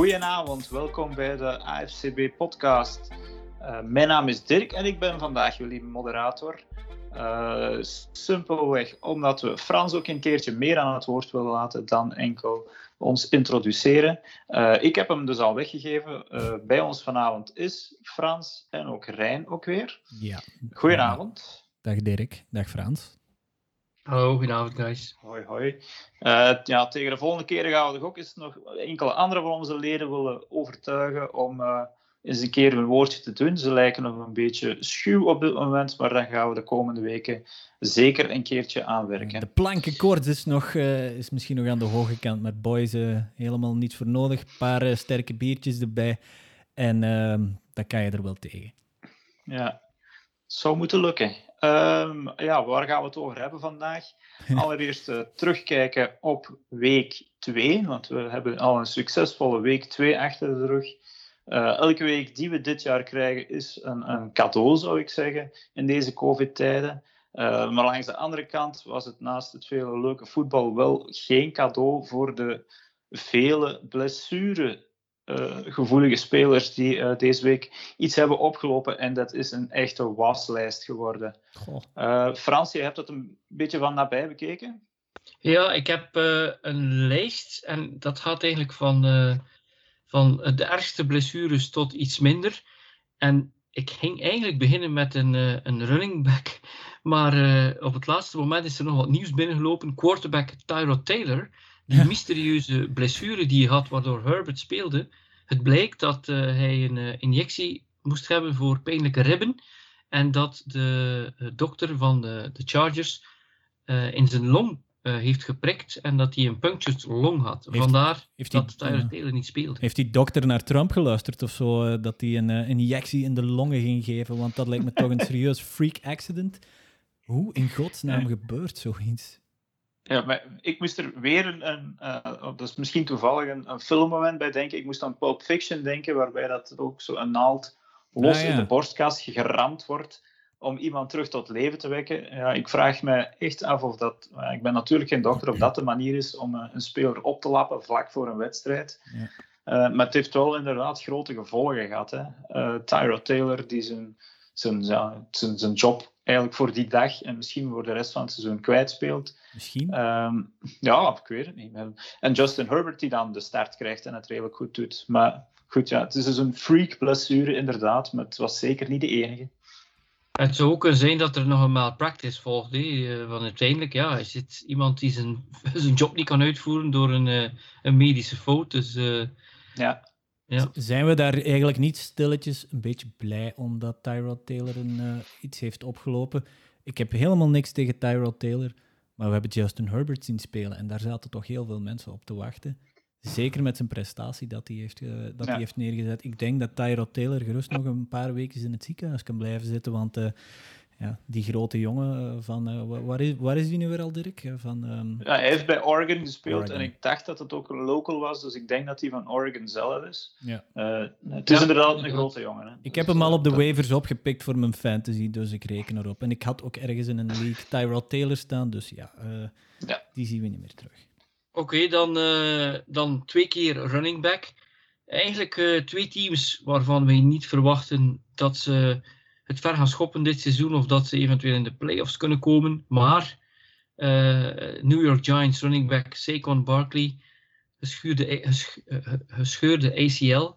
Goedenavond, welkom bij de AFCB podcast. Uh, mijn naam is Dirk en ik ben vandaag jullie moderator. Uh, simpelweg omdat we Frans ook een keertje meer aan het woord willen laten dan enkel ons introduceren. Uh, ik heb hem dus al weggegeven. bij ons vanavond is Frans en ook Rijn ook weer. Ja. Goedenavond. Dag Dirk, dag Frans. Hallo, goedenavond guys. Hoi, hoi. Uh, ja, tegen de volgende keer gaan we ook eens nog enkele andere van onze leden willen overtuigen om uh, eens een keer een woordje te doen. Ze lijken nog een beetje schuw op dit moment, maar dan gaan we de komende weken zeker een keertje aanwerken. De plankenkoord is, nog, uh, is misschien nog aan de hoge kant, maar boys helemaal niet voor nodig. Een paar sterke biertjes erbij en ehm, dan kan je er wel tegen. Ja, het zou moeten lukken. Um, ja, waar gaan we het over hebben vandaag? Allereerst uh, terugkijken op week 2, want we hebben al een succesvolle week 2 achter de rug. Uh, elke week die we dit jaar krijgen is een, een cadeau, zou ik zeggen, in deze COVID-tijden. Uh, maar langs de andere kant was het naast het vele leuke voetbal wel geen cadeau voor de vele blessure gevoelige spelers die uh, deze week iets hebben opgelopen. En dat is een echte waslijst geworden. Uh, Frans, je hebt dat een beetje van nabij bekeken? Ja, ik heb een lijst. En dat gaat eigenlijk van, van de ergste blessures tot iets minder. En ik ging eigenlijk beginnen met een, een running back. Maar op het laatste moment is er nog wat nieuws binnengelopen. Quarterback Tyrod Taylor die mysterieuze blessure die hij had, waardoor Herbert speelde. Het bleek dat uh, hij een uh, injectie moest hebben voor pijnlijke ribben. En dat de uh, dokter van de, de Chargers in zijn long heeft geprikt. En dat hij een punctured long had. Heeft, Vandaar heeft dat Tyler Taylor niet speelde. Heeft die dokter naar Trump geluisterd of zo? dat hij een, een injectie in de longen ging geven? Want dat lijkt me toch een serieus freak accident. Hoe in godsnaam gebeurt zoiets? Ja, maar ik moest er weer een, een uh, dat is misschien toevallig een, een filmmoment bij denken. Ik moest aan Pulp Fiction denken, waarbij dat ook zo een naald los ah, ja. in de borstkas geramd wordt om iemand terug tot leven te wekken. Ja, ik vraag me echt af of dat... Uh, ik ben natuurlijk geen dokter, of dat de manier is om uh, een speler op te lappen vlak voor een wedstrijd. Ja. maar het heeft wel inderdaad grote gevolgen gehad. Hè. Tyro Taylor, die zijn, zijn, zijn, zijn job eigenlijk voor die dag en misschien voor de rest van het seizoen kwijtspeelt. Misschien? Um, ja, ik weet het niet. En Justin Herbert die dan de start krijgt en het redelijk goed doet. Maar goed, ja, het is dus een freak blessure inderdaad, maar het was zeker niet de enige. Het zou ook kunnen zijn dat er nog een malpractice volgt. He. Want uiteindelijk ja, is het iemand die zijn, zijn job niet kan uitvoeren door een, een medische fout. Dus, uh, ja. Ja. Zijn we daar eigenlijk niet stilletjes een beetje blij omdat Tyrod Taylor een, uh, iets heeft opgelopen? Ik heb helemaal niks tegen Tyrod Taylor, maar we hebben Justin Herbert zien spelen en daar zaten toch heel veel mensen op te wachten. Zeker met zijn prestatie dat hij heeft, uh, dat ja. hij heeft neergezet. Ik denk dat Tyrod Taylor gerust nog een paar weken in het ziekenhuis kan blijven zitten, want uh, ja, die grote jongen van... Uh, waar, is, waar is die nu weer al, Dirk? Van, um... ja, hij heeft bij Oregon gespeeld Oregon. en ik dacht dat het ook een local was, dus ik denk dat hij van Oregon zelf is. Ja. Uh, het is ja, inderdaad een grote jongen. Hè. Ik dus heb hem al op de waivers opgepikt voor mijn fantasy, dus ik reken erop. En ik had ook ergens in een league Tyrell Taylor staan, dus ja, uh, ja. die zien we niet meer terug. Oké, okay, dan, dan twee keer running back. Eigenlijk twee teams waarvan we niet verwachten dat ze het ver gaan schoppen dit seizoen of dat ze eventueel in de playoffs kunnen komen. Maar uh, New York Giants running back Saquon Barkley gescheurde, gescheurde ACL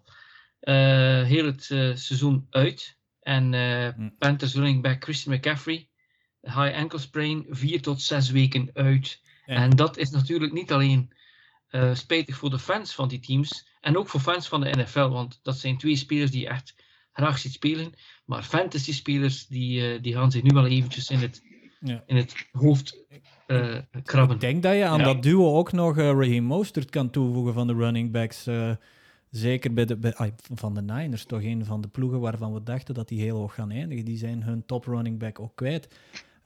uh, heel het uh, seizoen uit. En hmm. Panthers running back Christian McCaffrey high ankle sprain vier tot zes weken uit. Ja. En dat is natuurlijk niet alleen spijtig voor de fans van die teams en ook voor fans van de NFL, want dat zijn twee spelers die echt graag ziet spelen. Maar fantasy-spelers die, uh, die gaan zich nu wel eventjes in het, ja. in het hoofd uh, krabben. Ik denk dat je aan ja. dat duo ook nog uh, Raheem Mostert kan toevoegen van de running backs. zeker bij de, bij, van de Niners, toch een van de ploegen waarvan we dachten dat die heel hoog gaan eindigen. Die zijn hun top running back ook kwijt.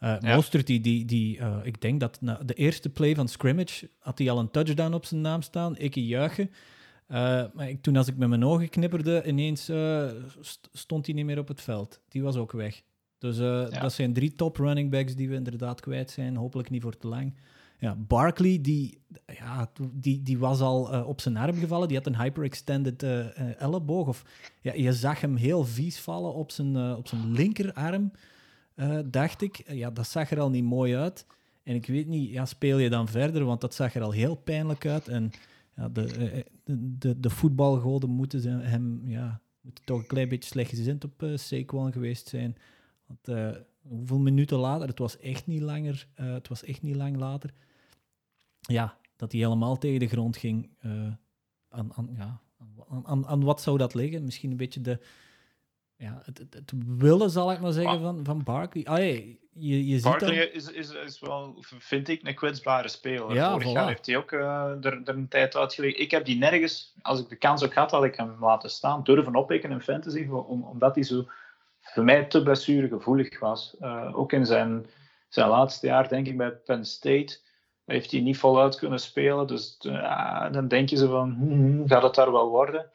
Uh, ja. Mostert, die, die, die uh, ik denk dat na de eerste play van scrimmage had hij al een touchdown op zijn naam staan. Ik juichen. Uh, maar ik, toen als ik met mijn ogen knipperde, ineens uh, st stond hij niet meer op het veld. Die was ook weg. Dus uh, ja. dat zijn drie top running backs die we inderdaad kwijt zijn. Hopelijk niet voor te lang. ja, Barkley, die, ja, die, die was al op zijn arm gevallen. Die had een hyperextended elleboog. Of, ja, je zag hem heel vies vallen op zijn, op zijn linkerarm, dacht ik. Ja, dat zag er al niet mooi uit. En ik weet niet, ja, speel je dan verder? Want dat zag er al heel pijnlijk uit. En ja, de, de, de, de voetbalgoden moeten hem ja, moeten toch een klein beetje slecht gezind op uh, geweest zijn. Want hoeveel minuten later, het was echt niet langer, het was echt niet lang later, ja, dat hij helemaal tegen de grond ging. Uh, aan, aan, ja, aan, aan, wat zou dat liggen? Misschien een beetje de, ja, het, het, willen, zal ik maar zeggen, ah. van, van Barkley. Ah, je, je Barkley is, is, is wel, vind ik, een kwetsbare speler. Ja, Vorig jaar heeft hij ook uh, er, er, een tijd uitgelegd. Ik heb die nergens, als ik de kans ook had, had ik hem laten staan, durven oppikken in fantasy, om, omdat hij zo voor mij te blessuregevoelig was. Uh, ook in zijn, zijn laatste jaar, denk ik, bij Penn State heeft hij niet voluit kunnen spelen. Dus uh, dan denk je ze van, hmm, gaat het daar wel worden?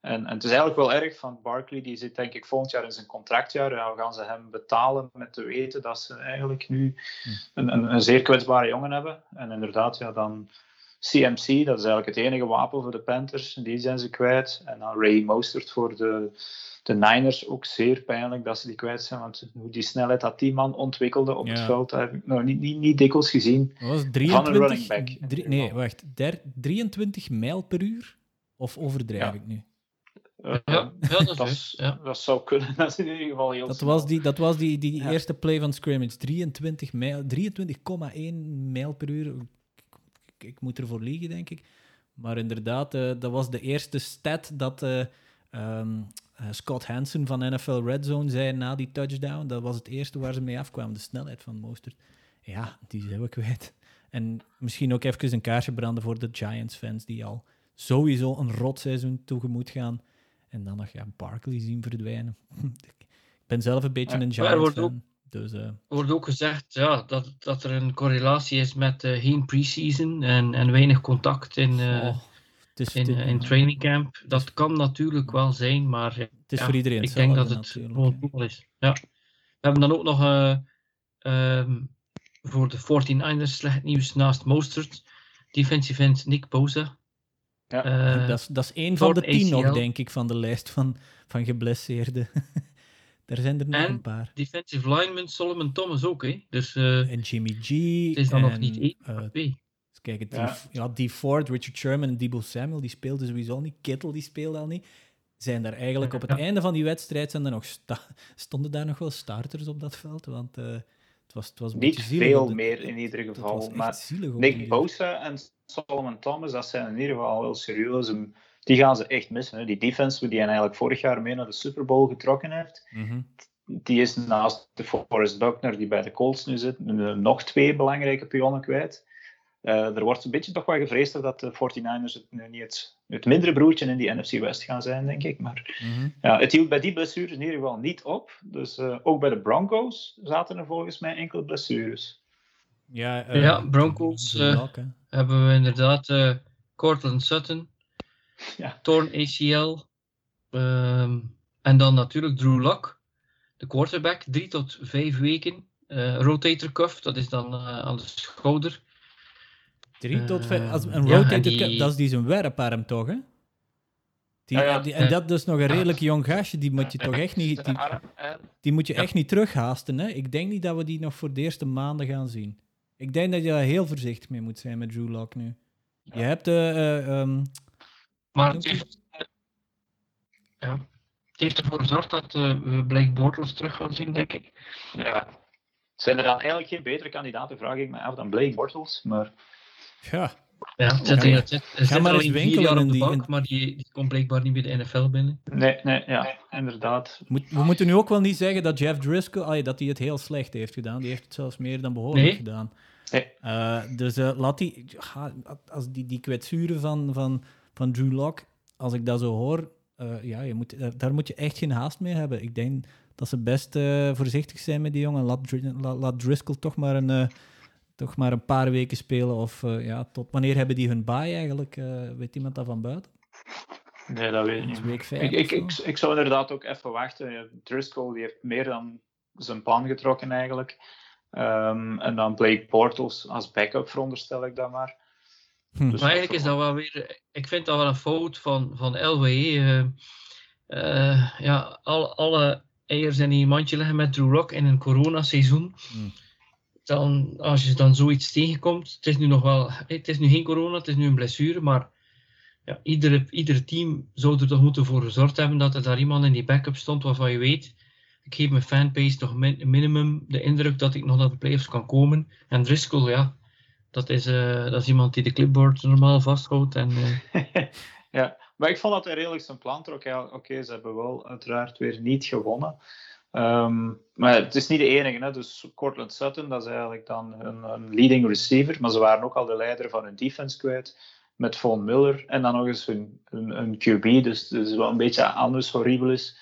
En, en, het is eigenlijk wel erg van Barkley, die zit denk ik volgend jaar in zijn contractjaar. Ja, gaan ze hem betalen met te weten dat ze eigenlijk nu een, een, een, zeer kwetsbare jongen hebben. En inderdaad, ja, dan CMC, dat is eigenlijk het enige wapen voor de Panthers. Die zijn ze kwijt. En dan Ray Mostert voor de, de Niners ook zeer pijnlijk dat ze die kwijt zijn. Want hoe die snelheid dat die man ontwikkelde op het veld, heb ik nog niet, niet, niet dikwijls gezien. Dat was 23, van een running back. Drie, nee, wacht. Der, 23 mijl per uur? Of overdrijf ja. ik nu? Uh, ja, dat, dat, ja. dat, zou kunnen. Dat is in ieder geval heel Dat was die, dat was die, die eerste play van scrimmage. 23 mijl, 23,1 mijl per uur. Ik, ik, moet ervoor liegen, denk ik. Maar inderdaad, uh, dat was de eerste stat dat uh, um, uh, Scott Hansen van NFL Red Zone zei na die touchdown. Dat was het eerste waar ze mee afkwamen, de snelheid van Mostert. Ja, die zijn we kwijt. En misschien ook even een kaarsje branden voor de Giants-fans die al sowieso een rotseizoen tegemoet gaan. En dan nog ja, Barkley zien verdwijnen. ik ben zelf een beetje een Giants-fan. Dus, uh... Er wordt ook gezegd ja, dat, dat er een correlatie is met uh, geen preseason en, en weinig contact in, uh, oh in, in training camp. Dat kan natuurlijk wel zijn, maar het is voor iedereen ik denk dat het gewoon voetbal is. Ja. We hebben dan ook nog um, voor de 49ers slecht nieuws naast Mostert. Defensive end Nick Bosa. Ja, uh, dat, is, dat is één van de tien nog, denk ik, van de lijst van, van geblesseerden. Daar zijn er nog en een paar. defensive lineman Solomon Thomas ook, hè. Dus, en Jimmy G. Het is dan en, nog niet één, maar twee. Kijk, het ja. ja, die Ford, Richard Sherman en Debo Samuel, die speelden sowieso niet. Kittle, die speelde al niet. Zijn daar eigenlijk op het einde van die wedstrijd zijn er nog stonden daar nog wel starters op dat veld? Want uh, het was, het was een Niet veel meer in ieder geval. Maar Nick Bosa en Solomon Thomas, dat zijn in ieder geval wel serieus. Die gaan ze echt missen. Hè. Die defense die hij eigenlijk vorig jaar mee naar de Super Bowl getrokken heeft, mm -hmm. die is naast de Forrest Buckner, die bij de Colts nu zit, nog twee belangrijke pionnen kwijt. Uh, er wordt een beetje toch wel gevreesd dat de 49ers het, nu niet het, het, mindere broertje in die NFC West gaan zijn, denk ik. Maar mm -hmm. ja, het hield bij die blessures in ieder geval niet op. Dus uh, ook bij de Broncos zaten er volgens mij enkele blessures. Ja, uh, ja Broncos hebben we inderdaad Cortland Sutton, ja. Torn ACL. Um, en dan natuurlijk Drew Lock, de quarterback, drie tot vijf weken. rotator cuff, dat is dan aan de schouder. Drie tot vijf. Als een rotated die... dat is die zijn werparm toch, hè? Die, ja, die, en dat is dus nog een redelijk jong gastje, die moet je toch echt niet... Die, die moet je echt niet terughaasten, hè? Ik denk niet dat we die nog voor de eerste maanden gaan zien. Ik denk dat je daar heel voorzichtig mee moet zijn met Drew Lock nu. Je hebt de... Uh, um, maar het heeft, ja, het heeft ervoor gezorgd dat uh, we Blake Bortles terug gaan zien, denk ik. Ja. Zijn er dan eigenlijk geen betere kandidaten, vraag ik me af, dan Blake Bortles, maar... Ja. Ja, zet, ga, zet, zet maar eens winkelen in die... Bank, maar die, die komt blijkbaar niet bij de NFL binnen. Nee, nee ja, inderdaad. Moet, we moeten nu ook wel niet zeggen dat Jeff Driscoll allee, dat hij het heel slecht heeft gedaan. Die heeft het zelfs meer dan behoorlijk nee. gedaan. Nee. Uh, dus uh, laat die... Als die, die kwetsuren van, van, van Drew Lock, als ik dat zo hoor, uh, ja, je moet, daar moet je echt geen haast mee hebben. Ik denk dat ze best voorzichtig zijn met die jongen. Laat, laat, laat Driscoll toch maar een toch maar een paar weken spelen? Of uh, ja, tot wanneer hebben die hun baai eigenlijk? Uh, weet iemand dat van buiten? Nee, dat weet ik niet. Week ik, ik, ik, ik, zou inderdaad ook even wachten. Driscoll die heeft meer dan zijn plan getrokken eigenlijk. Ehm, en dan Blake Bortles als backup, veronderstel ik dan maar. Hm. Dus maar eigenlijk is dat wel weer, ik vind dat wel een fout van, van LWE. Uh, ja, al, alle eiers in een mandje leggen met Drew Rock in een coronaseizoen. Hmm. Dan, als je dan zoiets tegenkomt, het is nu nog wel, het is nu geen corona, het is nu een blessure, maar ja, iedere, iedere team zou er toch moeten voor gezorgd hebben dat er daar iemand in die backup stond waarvan je weet, ik geef mijn fanbase toch min, minimum de indruk dat ik nog naar de playoffs kan komen. En Driscoll, ja, dat is, uh, dat is iemand die de clipboard normaal vasthoudt. En, uh... ja, maar ik vond dat hij redelijk zijn plan trok. Oké, ze hebben wel uiteraard weer niet gewonnen. Um, maar het is niet de enige. Hè. Dus Cortland Sutton, dat is eigenlijk dan een, een, leading receiver. Maar ze waren ook al de leider van hun defense kwijt. Met Von Miller. En dan nog eens hun, QB. Dus, dus wel een beetje anders horribilis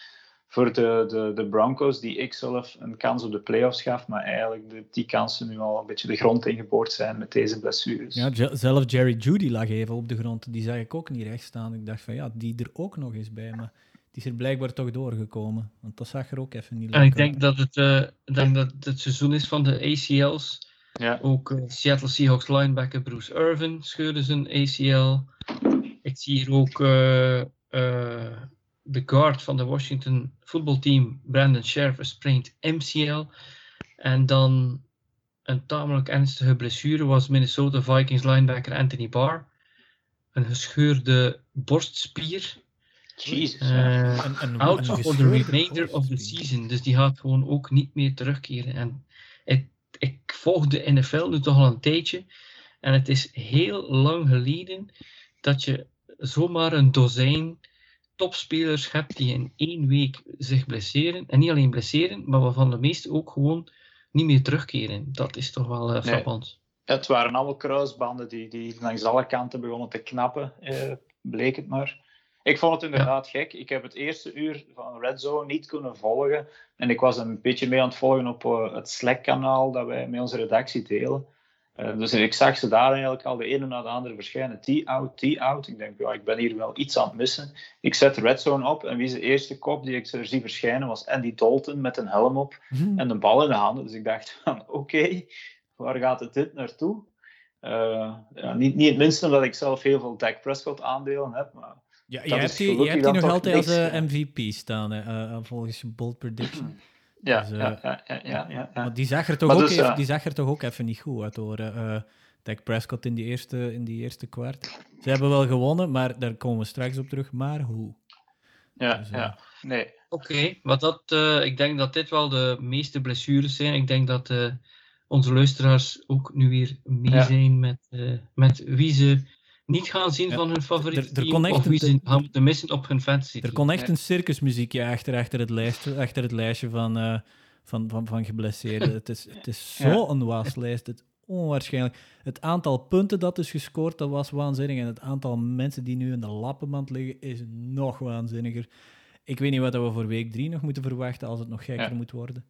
voor de, de, de Broncos, die ik zelf een kans op de playoffs gaf, maar eigenlijk die kansen nu al een beetje de grond ingeboord zijn met deze blessures. Ja, zelf Jerry Judy lag even op de grond, die zag ik ook niet recht staan. Ik dacht van ja, die er ook nog eens bij, maar die is er blijkbaar toch doorgekomen, want dat zag er ook even niet En ik denk dat het, uh, denk dat het seizoen is van de ACL's. Ja. Ook uh, Seattle Seahawks linebacker Bruce Irvin scheurde zijn ACL. Ik zie hier ook uh, de guard van de Washington voetbalteam, Brandon Sheriff, sprained MCL. En dan een tamelijk ernstige blessure was Minnesota Vikings linebacker Anthony Barr. Een gescheurde borstspier. Jesus. Uh, out for the remainder of the season. Dus die gaat gewoon ook niet meer terugkeren. En ik, ik volg de NFL nu toch al een tijdje. En het is heel lang geleden dat je zomaar een dozijn topspelers hebt die in één week zich blesseren. En niet alleen blesseren, maar waarvan de meesten ook gewoon niet meer terugkeren. Dat is toch wel uh, frappant. het waren allemaal kruisbanden die, die langs alle kanten begonnen te knappen, eh, bleek het maar. Ik vond het inderdaad gek. Ik heb het eerste uur van Red Zone niet kunnen volgen. En ik was een beetje mee aan het volgen op uh, het Slack-kanaal dat wij met onze redactie delen. Uh, dus ik zag ze daar eigenlijk al de ene na de andere verschijnen. T-out, T-out. Ik denk, ja, ik ben hier wel iets aan het missen. Ik zet Red Zone op en wie is de eerste kop die ik er zie verschijnen was Andy Dalton met een helm op mhm. en een bal in de handen. Dus ik dacht van, oké, waar gaat het dit naartoe? Uh, ja, niet, niet het minste omdat ik zelf heel veel Dak Prescott aandelen heb, maar... Ja, je hebt die, je hebt die nog altijd als uh, MVP staan, hè, volgens je bold prediction. Ja, dus, ja, ja, ja, ja, ja, Maar die zag er toch, ook, dus, even, die zag er toch ook even niet goed uit hoor. Uh, Dak Prescott in die, eerste, in die eerste kwart. Ze hebben wel gewonnen, maar daar komen we straks op terug. Maar hoe? Ja, dus, ja. nee. Oké, okay, maar dat, uh, ik denk dat dit wel de meeste blessures zijn. Ik denk dat uh, onze luisteraars ook nu weer mee zijn met, met wie ze niet gaan zien van hun favoriete er, er team, of wie ze gaan moeten missen op hun fantasy Er kon echt een circusmuziekje achter, achter, het, lijstje, achter het lijstje van, uh, van, van, van geblesseerden. het is, het is zo een waslijst. Het onwaarschijnlijk. Het aantal punten dat is gescoord, dat was waanzinnig. En het aantal mensen die nu in de lappenmand liggen, is nog waanzinniger. Ik weet niet wat we voor week drie nog moeten verwachten als het nog gekker moet worden.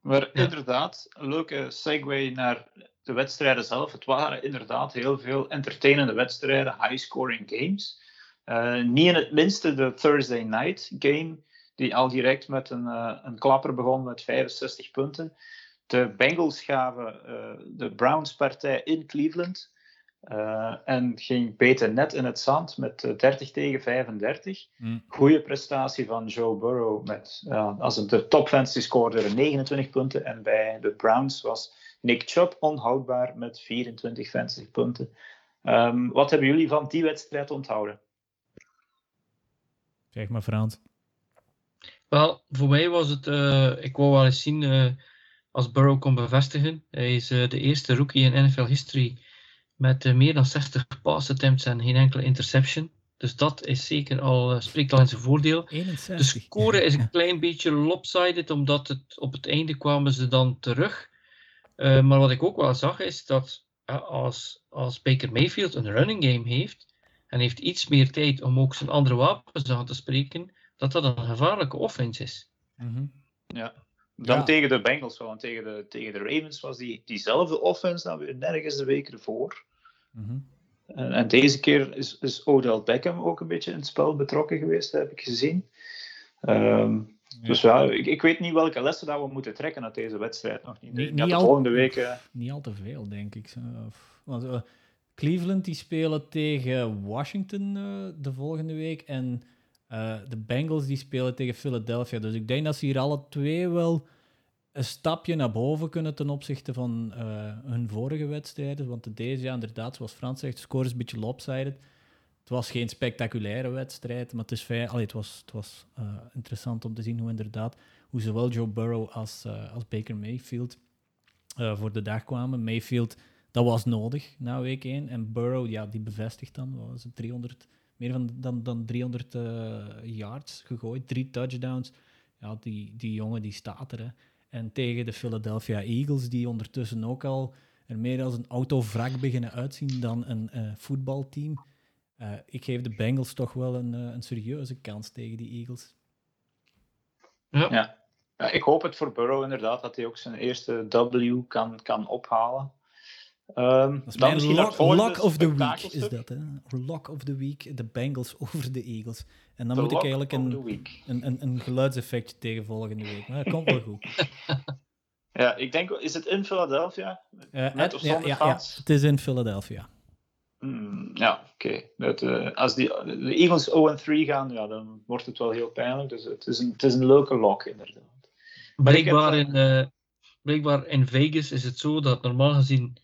Maar inderdaad, een leuke segue naar de wedstrijden zelf. Het waren inderdaad heel veel entertainende wedstrijden, high-scoring games. Uh, niet in het minste de Thursday night game, die al direct met een, uh, een klapper begon met 65 punten. De Bengals gaven uh, de Browns-partij in Cleveland. En ging beter net in het zand met 30 tegen 35. Mm. Goede prestatie van Joe Burrow met, als een de top fantasy scoorde 29 punten. En bij de Browns was Nick Chubb onhoudbaar met 24 fantasy punten. Um, wat hebben jullie van die wedstrijd onthouden? Zeg maar Frans. Wel, voor mij was het, uh, ik wou wel eens zien uh, als Burrow kon bevestigen. Hij is uh, de eerste rookie in NFL history met meer dan 60 pass attempts en geen enkele interception. Dus dat is zeker al, spreekt al in zijn voordeel. 61. De score is een klein beetje lopsided, omdat het, op het einde kwamen ze dan terug. Uh, maar wat ik ook wel zag is dat als, als Baker Mayfield een running game heeft en heeft iets meer tijd om ook zijn andere wapens aan te spreken, dat dat een gevaarlijke offense is. Mm -hmm. Ja. Dan tegen de Bengals, want tegen de, tegen de Ravens was die, diezelfde offense dan weer nergens de week ervoor. Mm -hmm. en, en, deze keer is, is Odell Beckham ook een beetje in het spel betrokken geweest, heb ik gezien. Um, Dus ja, ik, ik, weet niet welke lessen dat we moeten trekken uit deze wedstrijd. Nog niet. Niet, de al, volgende. Uh... Niet al te veel, denk ik. Want, uh, Cleveland die spelen tegen Washington uh, de volgende week. En de Bengals die spelen tegen Philadelphia. Dus ik denk dat ze hier alle twee wel een stapje naar boven kunnen ten opzichte van hun vorige wedstrijden. Want de deze, ja, inderdaad, zoals Frans zegt, de score is een beetje lopsided. Het was geen spectaculaire wedstrijd, maar het, is fijn, allee, het was, het was uh, interessant om te zien hoe inderdaad hoe zowel Joe Burrow als, als Baker Mayfield voor de dag kwamen. Mayfield, dat was nodig na week 1. En Burrow, ja, die bevestigt dan, wat was het, 300, meer van, dan, dan 300 yards gegooid, drie touchdowns. Ja, die, die jongen die staat er. Hè. En tegen de Philadelphia Eagles, die ondertussen ook al er meer als een autovrak beginnen uitzien dan een voetbalteam uh, ik geef de Bengals toch wel een, uh, een serieuze kans tegen die Eagles. Ja. ja. Ja. ik hoop het voor Burrow inderdaad, dat hij ook zijn eerste W kan, kan ophalen. Um, dat is mijn lock, lock of the week, is dat. Hè? Lock of the week, de Bengals over de Eagles. En dan the moet ik eigenlijk een, een, een, een geluidseffectje tegen volgende week. Maar dat komt wel goed. ja, ik denk, is het in Philadelphia? Uh, Met of zonder ja, ja, ja, het is in Philadelphia. Mm, ja, oké. Okay. Uh, als die, de Eagles 0-3 gaan, ja, dan wordt het wel heel pijnlijk. Dus het is een, het is een leuke lock, inderdaad. Blijkbaar in, uh, blijkbaar in Vegas is het zo dat normaal gezien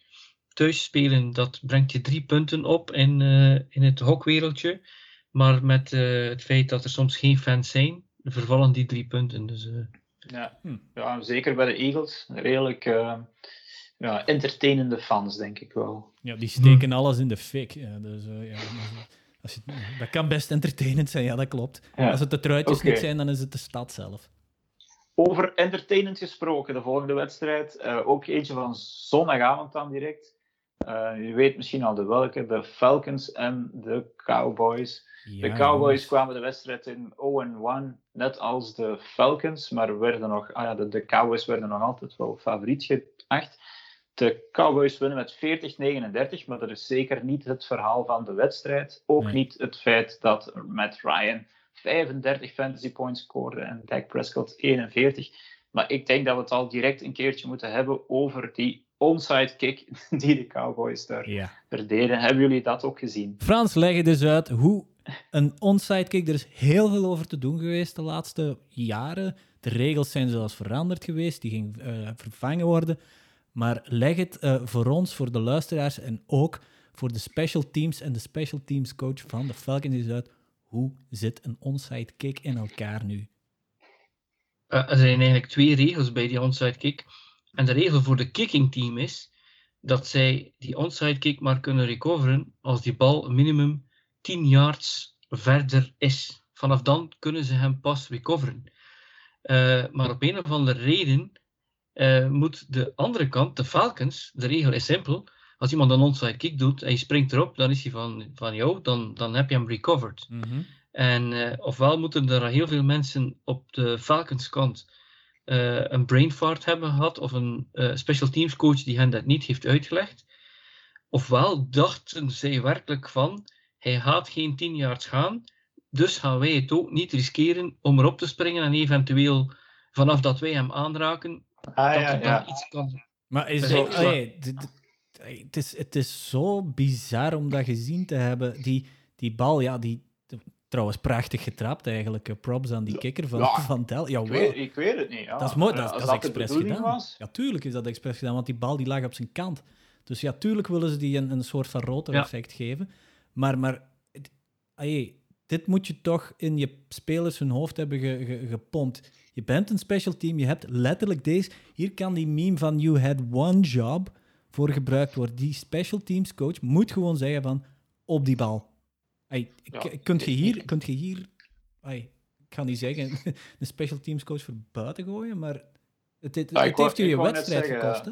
thuis spelen, dat brengt je drie punten op in, uh, in het hokwereldje. Maar met het feit dat er soms geen fans zijn, vervallen die drie punten. Dus, ja. Hm. ja, zeker bij de Eagles. Redelijk ja, entertainende fans, denk ik wel. Ja, die steken alles in de fik. Ja, dus, uh, ja, als je, dat kan best entertainend zijn, ja, dat klopt. Als het de truitjes okay. niet zijn, dan is het de stad zelf. Over entertainend gesproken, de volgende wedstrijd. Uh, ook eentje van zondagavond dan direct. Uh, je weet misschien al de welke, de Falcons en de Cowboys. Ja, de Cowboys kwamen de wedstrijd in 0-1, net als de Falcons, maar werden nog, ah ja, de, de Cowboys werden nog altijd wel favoriet geacht. De Cowboys winnen met 40-39, maar dat is zeker niet het verhaal van de wedstrijd. Ook nee. niet het feit dat Matt Ryan 35 fantasy points scoorde en Dak Prescott 41. Maar ik denk dat we het al direct een keertje moeten hebben over die onside kick die de Cowboys daar ja. deden. Hebben jullie dat ook gezien? Frans, leg het dus uit hoe een onside kick. Er is heel veel over te doen geweest de laatste jaren. De regels zijn zelfs veranderd geweest, die gingen uh, vervangen worden. Maar leg het uh, voor ons, voor de luisteraars en ook voor de special teams en de special teams coach van de Falcons eens uit. Hoe zit een onside kick in elkaar nu? Uh, er zijn eigenlijk twee regels bij die onside kick. En de regel voor de kicking team is dat zij die onside kick maar kunnen recoveren als die bal minimum 10 yards verder is. Vanaf dan kunnen ze hem pas recoveren. Uh, maar op een of andere reden uh, moet de andere kant, de Falcons, de regel is simpel. Als iemand een onside kick doet en je springt erop, dan is hij van, van jou, dan, dan heb je hem recovered. Mm -hmm. En uh, ofwel moeten er heel veel mensen op de Falcons kant uh, een brain fart hebben gehad, of een special teams coach die hen dat niet heeft uitgelegd. Ofwel dachten zij werkelijk van, hij gaat geen 10 yards gaan, dus gaan wij het ook niet riskeren om erop te springen en eventueel vanaf dat wij hem aanraken, Ah, ja, ja. iets kan. Maar is het, allee, het, is, het is zo bizar om dat gezien te hebben. Die, die bal, ja, die, trouwens prachtig getrapt eigenlijk. Props aan die kikker van, ja, van Del. Ja, ik, weet, ik weet het niet. Ja. Dat is mooi, dat, is expres gedaan. Was? Ja, tuurlijk is dat expres gedaan, want die bal die lag op zijn kant. Dus ja, tuurlijk willen ze die een, een soort van rotor effect geven. Maar, maar allee, dit moet je toch in je spelers hun hoofd hebben ge, ge, gepompt. Je bent een special team, je hebt letterlijk deze. Hier kan die meme van you had one job voor gebruikt worden. Die special teams coach moet gewoon zeggen van op die bal. Hey, ja, kunt, je hier, kunt je hier, hey, ik ga niet zeggen, een special teams coach voor buiten gooien, maar het, het, het heeft je wedstrijd gekost. Hè?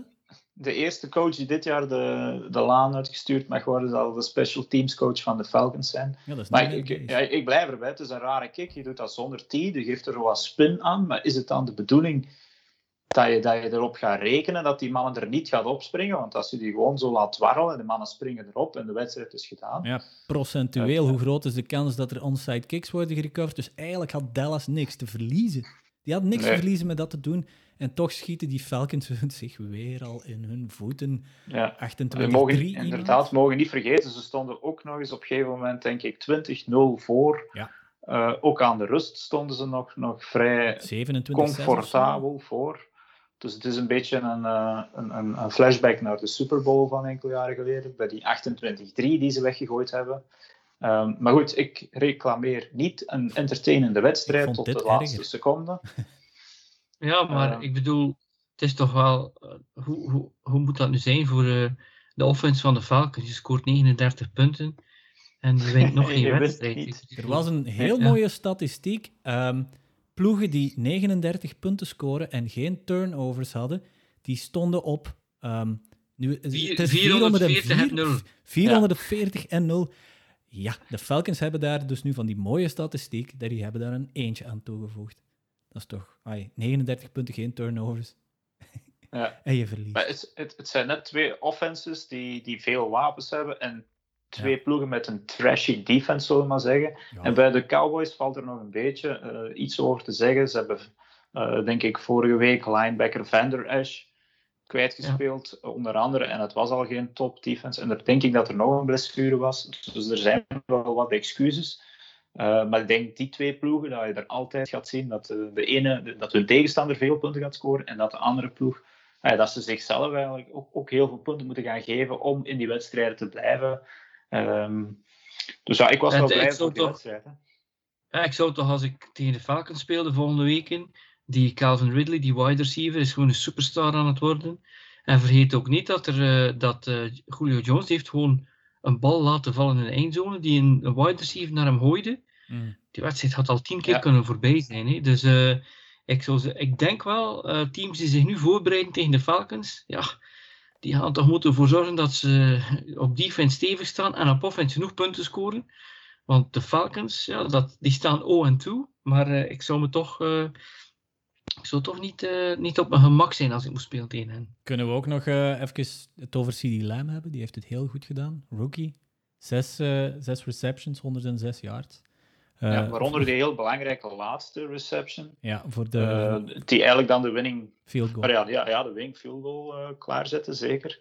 de eerste coach die dit jaar de, de laan uitgestuurd mag worden, zal de special teams coach van de Falcons zijn. Ja, dat is maar ik, ik, ja, ik, blijf erbij, het is een rare kick. Je doet dat zonder T, je geeft er wat spin aan, maar is het dan de bedoeling dat je, dat je erop gaat rekenen dat die mannen er niet gaat opspringen? Want als je die gewoon zo laat dwarrelen en de mannen springen erop en de wedstrijd is gedaan. Ja, procentueel, hoe groot is de kans dat er onside kicks worden gerecoverd? Dus eigenlijk had Dallas niks te verliezen. Die had niks Nee. te verliezen met dat te doen. En toch schieten die Falcons zich weer al in hun voeten. Ja. 28-3 We mogen, iemand. inderdaad, we mogen niet vergeten, ze stonden ook nog eens op een gegeven moment, denk ik, 20-0 voor. Ja. Eh, ook aan de rust stonden ze nog, nog vrij 27 comfortabel voor. Dus het is een beetje een, eh, een, een, een flashback naar de Super Bowl van enkele jaren geleden, bij die 28-3 die ze weggegooid hebben. Ehm, maar goed, ik reclameer niet een entertainende wedstrijd tot de laatste erger. seconde. Ja, maar Eh. ik bedoel, het is toch wel. eh, hoe, hoe, hoe moet dat nu zijn voor eh, de offense van de Falcons? Je scoort 39 punten en je wint nog geen wedstrijd. Er was een heel Ja. mooie statistiek. Ehm, ploegen die 39 punten scoren en geen turnovers hadden, die stonden op. ehm, nu, Vier- het is 440 en 404 0. 440 en 0. Ja, de Falcons hebben daar dus nu van die mooie statistiek, dat die hebben daar een eentje aan toegevoegd. Dat is toch, ai, 39 punten, geen turnovers. Ja. En je verliest. Maar het, het, het zijn net twee offenses die, die veel wapens hebben en twee ploegen met een trashy defense, zullen we maar zeggen. Ja. En bij de Cowboys valt er nog een beetje eh, iets over te zeggen. Ze hebben, eh, denk ik, vorige week linebacker Vander Esch kwijtgespeeld, onder andere. En het was al geen top defense. En dan denk ik dat er nog een blessure was. Dus er zijn wel wat excuses. Eh, maar ik denk die twee ploegen, dat je er altijd gaat zien dat de, ene, dat hun tegenstander veel punten gaat scoren en dat de andere ploeg, dat ze zichzelf eigenlijk ook, ook heel veel punten moeten gaan geven om in die wedstrijden te blijven. Ehm, dus ja, ik was wel blij die wedstrijd. Hè. Ja, ik zou toch als ik tegen de Falcons speelde volgende weken, die Calvin Ridley, die wide receiver, is gewoon een superstar aan het worden. En vergeet ook niet dat, er, eh, dat eh, Julio Jones heeft gewoon een bal laten vallen in de eindzone, die een, een wide receiver naar hem gooide. Mm. Die wedstrijd had al tien keer Ja. kunnen voorbij zijn. Hè. Dus eh, ik, zou, ik denk wel, eh, teams die zich nu voorbereiden tegen de Falcons, ja, die gaan toch moeten ervoor zorgen dat ze op defense stevig staan en op offense genoeg punten scoren. Want de Falcons, ja, dat, die staan 0 en 2. Maar eh, ik zou me toch, eh, ik zou toch niet, eh, niet op mijn gemak zijn als ik moest spelen tegen hen. Kunnen we ook nog even het over CD Lamb hebben? Die heeft het heel goed gedaan. Rookie. Zes, zes receptions, 106 yards. Eh, ja, waaronder die heel belangrijke laatste reception, Ja, voor de eh, die eigenlijk dan de winning, field goal. maar ja, ja, ja, de winning field goal eh, klaarzetten, zeker.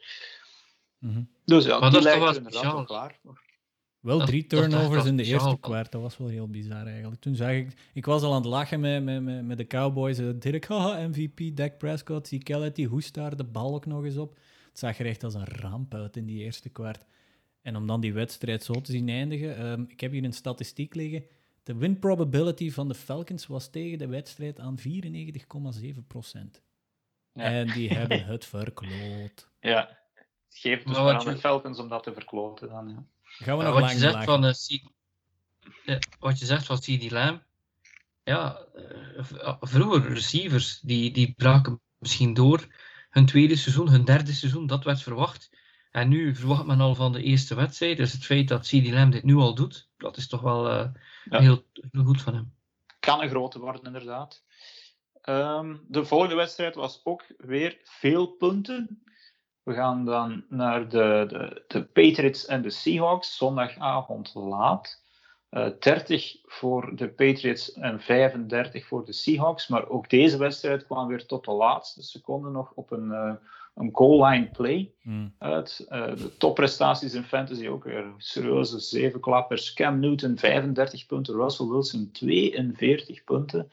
Mhm. Dus ja, Maar die lijkt wel er inderdaad speciaal. wel klaar. Wel Dat- drie turnovers wel in de eerste kwart. Dat was wel heel bizar eigenlijk. Toen zag ik... Ik was al aan het lachen met, met, met, met de Cowboys. Uh, Dirk, haha, MVP, Dak Prescott, Zeke Elliott, die hoest daar de bal ook nog eens op. Het zag er echt als een ramp uit in die eerste kwart. En om dan die wedstrijd zo te zien eindigen... ehm, ik heb hier een statistiek liggen. De win probability van de Falcons was tegen de wedstrijd aan 94,7 procent. Ja. En die hebben het verkloot. Ja, geef dus Maar aan de Falcons om dat te verkloten dan. Ja. Gaan we Ja, nog wat, je zegt van, eh, C- ja, wat je zegt van CD Lamb, ja, eh, vroeger receivers, die, die braken misschien door hun tweede seizoen, hun derde seizoen, dat werd verwacht. En nu verwacht men al van de eerste wedstrijd. Dus het feit dat CD Lamb dit nu al doet, dat is toch wel eh, Ja. heel, heel goed van hem. Kan een grote worden, inderdaad. Ehm, de volgende wedstrijd was ook weer veel punten. We gaan dan naar de, de, de Patriots en de Seahawks, zondagavond laat. Eh 30 voor de Patriots en 35 voor de Seahawks. Maar ook deze wedstrijd kwam weer tot de laatste seconde nog op een, eh, een goal line play Hmm. uit. Eh, de topprestaties in fantasy ook weer serieuze zevenklappers. Cam Newton 35 punten, Russell Wilson 42 punten.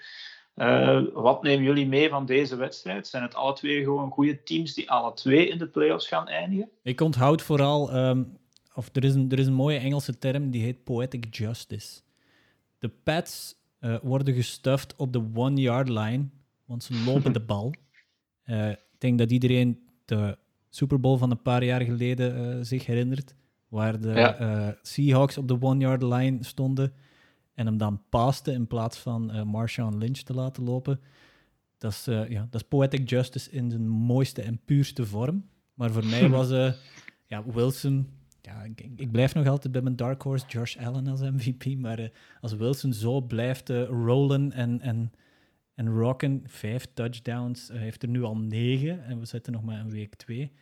Eh, wat nemen jullie mee van deze wedstrijd? Zijn het alle twee gewoon goede teams die alle twee in de playoffs gaan eindigen? Ik onthoud vooral, ehm, of er is, een, er is een mooie Engelse term die heet poetic justice. De Pats eh, worden gestuffed op de one-yard line, want ze lopen de bal. Ik denk dat iedereen de Super Bowl van een paar jaar geleden eh, zich herinnert, waar de Ja. eh, Seahawks op de one-yard line stonden en hem dan paasten in plaats van eh Marshawn Lynch te laten lopen. Dat is, ja, dat is poetic justice in zijn mooiste en puurste vorm. Maar voor mij was eh, ja, Wilson. Ja, ik, ik blijf nog altijd bij mijn dark horse Josh Allen als MVP. Maar als Wilson zo blijft eh, rollen en, en, en rocken, vijf touchdowns, hij heeft er nu al negen en we zitten nog maar in week twee.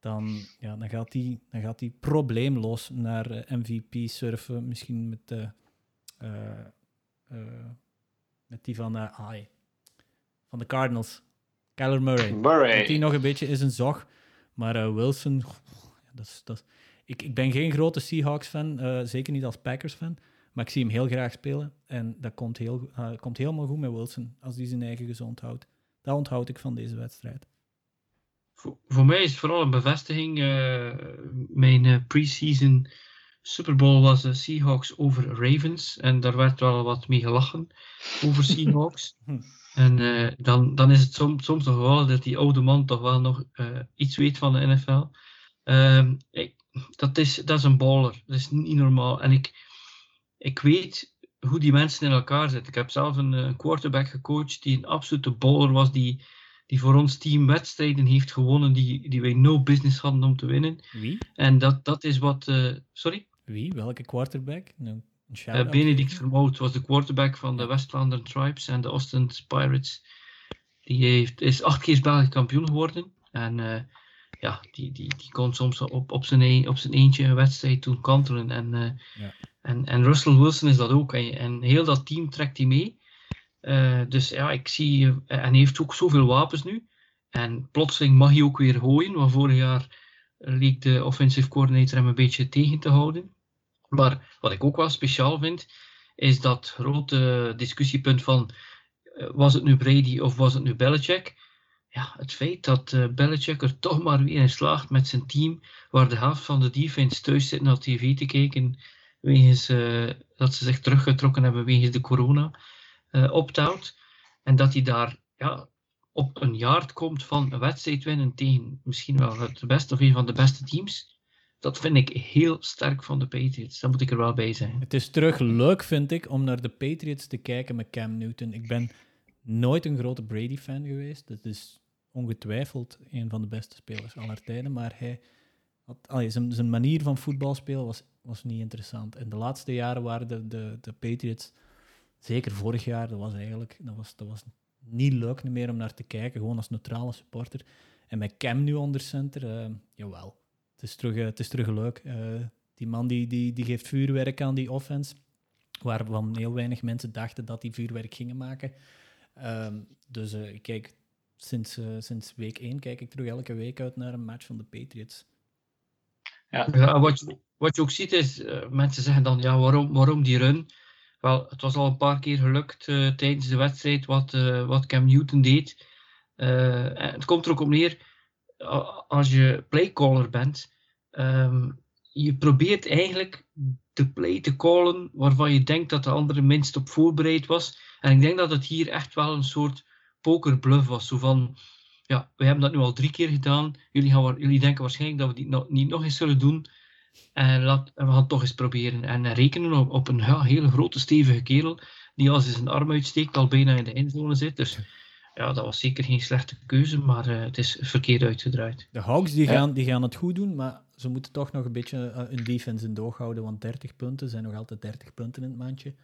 Dan, ja, dan gaat hij dan gaat hij probleemloos naar eh, MVP surfen. Misschien met, eh, eh, eh, met die van eh Ai. van de Cardinals. Kyler Murray. Murray. Die nog een beetje is een zog. Maar Wilson, dat is, dat is, ik, ik ben geen grote Seahawks-fan, zeker niet als Packers-fan. Maar ik zie hem heel graag spelen. En dat komt, heel, uh, komt helemaal goed met Wilson, als hij zijn eigen gezond houdt. Dat onthoud ik van deze wedstrijd. Voor, voor mij is het vooral een bevestiging. mijn pre-season Super Bowl was de Seahawks over Ravens. En daar werd wel wat mee gelachen over Seahawks. En uh, dan, dan is het soms, soms nog wel dat die oude man toch wel nog uh, iets weet van de NFL. Ehm, ik, dat, is, dat is een baller. Dat is niet normaal. En ik, ik weet hoe die mensen in elkaar zitten. Ik heb zelf een, een quarterback gecoacht die een absolute baller was. Die, die voor ons team wedstrijden heeft gewonnen die, die wij no business hadden om te winnen. Wie? En dat, dat is wat... Uh, sorry? Wie? Welke quarterback? No. Uh, Benedict Vermoot was de quarterback van de West Vlaanderen Tribes en de Austin Pirates. Die heeft, is acht keer Belgisch kampioen geworden. En uh, ja, die, die, die kon soms op, op, zijn, een, op zijn eentje een wedstrijd doen kantelen. En, uh, ja. En, en Russell Wilson is dat ook. En, en heel dat team trekt hij mee. dus ja, ik zie... en hij heeft ook zoveel wapens nu. En plotseling mag hij ook weer gooien. Want vorig jaar leek de offensive coordinator hem een beetje tegen te houden. Maar wat ik ook wel speciaal vind, is dat grote discussiepunt van uh, was het nu Brady of was het nu Belichick? Ja, het feit dat Belichick er toch maar weer in slaagt met zijn team, waar de helft van de defense thuis zit naar tv te kijken, wegens uh, dat ze zich teruggetrokken hebben wegens de corona opt-out. En dat hij daar ja, op een jaar komt van een wedstrijd winnen tegen misschien wel het beste of een van de beste teams dat vind ik heel sterk van de Patriots. Dat moet ik er wel bij zijn. Het is terug leuk, vind ik, om naar de Patriots te kijken met Cam Newton. Ik ben nooit een grote Brady-fan geweest. Dat is ongetwijfeld een van de beste spelers aller tijden. Maar hij had, zijn, zijn manier van voetbal spelen was, was niet interessant. En de laatste jaren waren de, de, de Patriots, zeker vorig jaar, dat was eigenlijk dat was, dat was niet leuk meer om naar te kijken, gewoon als neutrale supporter. En met Cam nu onder center, uh, jawel is terug, eh, het is terug leuk. Uh, die man die, die, die geeft vuurwerk aan die offense, waarvan heel weinig mensen dachten dat die vuurwerk gingen maken. Um, dus uh, kijk, sinds, sinds week 1 kijk ik terug elke week uit naar een match van de Patriots. Ja, wat, je, wat je ook ziet is, mensen zeggen dan, ja, waarom, waarom die run? Wel, het was al een paar keer gelukt tijdens de wedstrijd wat, wat Cam Newton deed. het komt er ook op neer, als je playcaller bent, um, je probeert eigenlijk de play te callen waarvan je denkt dat de andere minst op voorbereid was. En ik denk dat het hier echt wel een soort pokerbluff was. Zo van, ja, we hebben dat nu al drie keer gedaan. Jullie, gaan, jullie denken waarschijnlijk dat we die no, niet nog eens zullen doen. En, laat, en we gaan het toch eens proberen. En rekenen op, op een ja, hele grote, stevige kerel, die als hij zijn arm uitsteekt al bijna in de inzone zit. Dus ja, dat was zeker geen slechte keuze, maar uh, het is verkeerd uitgedraaid. De Hawks die gaan, die gaan het goed doen, maar ze moeten toch nog een beetje uh, hun defense in doog houden, want 30 punten zijn nog altijd 30 punten in het mandje.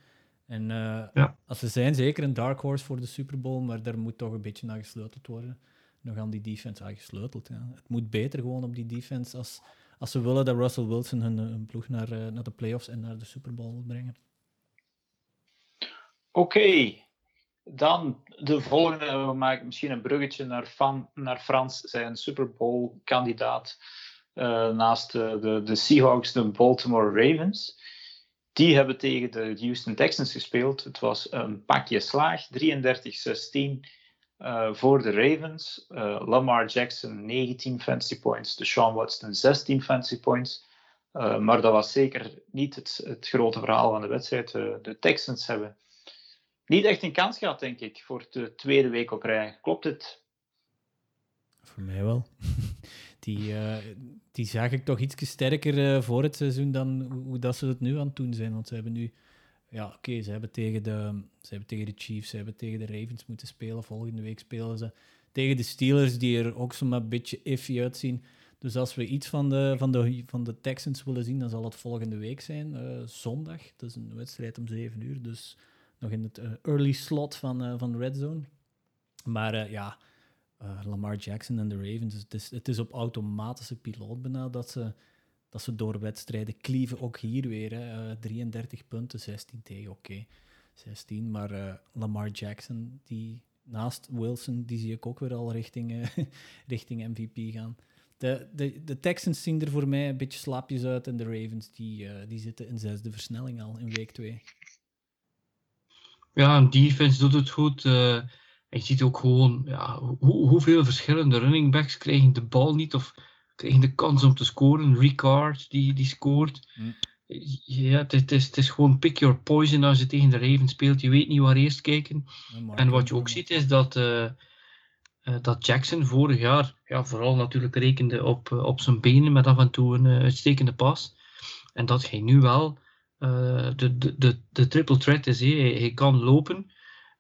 En uh, ja. als ze zijn zeker een dark horse voor de Super Bowl, maar daar moet toch een beetje naar gesleuteld worden. Nog aan die defense, ah, gesleuteld. Ja. Het moet beter gewoon op die defense als, als ze willen dat Russell Wilson hun, hun ploeg naar, naar de playoffs en naar de Super Bowl brengen. Oké. Dan de volgende, we maken misschien een bruggetje naar, Van, naar Frans, zijn Super Bowl kandidaat. Uh, naast de, de, de, Seahawks, de Baltimore Ravens. Die hebben tegen de Houston Texans gespeeld. Het was een pakje slaag, 33-16 uh, voor de Ravens. Uh, Lamar Jackson 19 fantasy points, Deshaun Watson 16 fantasy points. Uh, maar dat was zeker niet het, het grote verhaal van de wedstrijd. de Texans hebben niet echt een kans gehad, denk ik, voor de tweede week op rij. Klopt het? Voor mij wel. Die, die zag ik toch iets sterker voor het seizoen dan hoe dat ze het nu aan het doen zijn. Want ze hebben nu, ja, oké, ze, hebben tegen de, ze hebben tegen de Chiefs, ze hebben tegen de Ravens moeten spelen. Volgende week spelen ze tegen de Steelers, die er ook een beetje iffy uitzien. Dus als we iets van de, van, de, van de Texans willen zien, dan zal het volgende week zijn, uh, zondag. Dat is een wedstrijd om 7 uur, dus nog in het uh, early slot van, uh, van Red Zone. Maar ja, Lamar Jackson en de Ravens, het is, het is op automatische piloot bijna dat ze, dat ze door wedstrijden klieven. Ook hier weer, hè, 33 punten, 16 tegen, oké. Okay. 16, maar Lamar Jackson, die naast Wilson, die zie ik ook weer al richting, eh, richting MVP gaan. De, de, de Texans zien er voor mij een beetje slaapjes uit en de Ravens die, die zitten in zesde versnelling al in week 2. Ja, een defense doet het goed. Uh, je ziet ook gewoon ja, hoe, hoeveel verschillende running backs krijgen de bal niet of krijgen de kans om te scoren. Ricard die, die scoort. Hm. Ja, het is, het is gewoon pick your poison als je tegen de Ravens speelt. Je weet niet waar eerst kijken. en wat je ook ziet is dat, uh, dat Jackson vorig jaar ja, vooral natuurlijk rekende op, uh, op zijn benen met af en toe een uitstekende pas. En dat hij nu wel de, de, de, de triple threat is. Hij, hij kan lopen,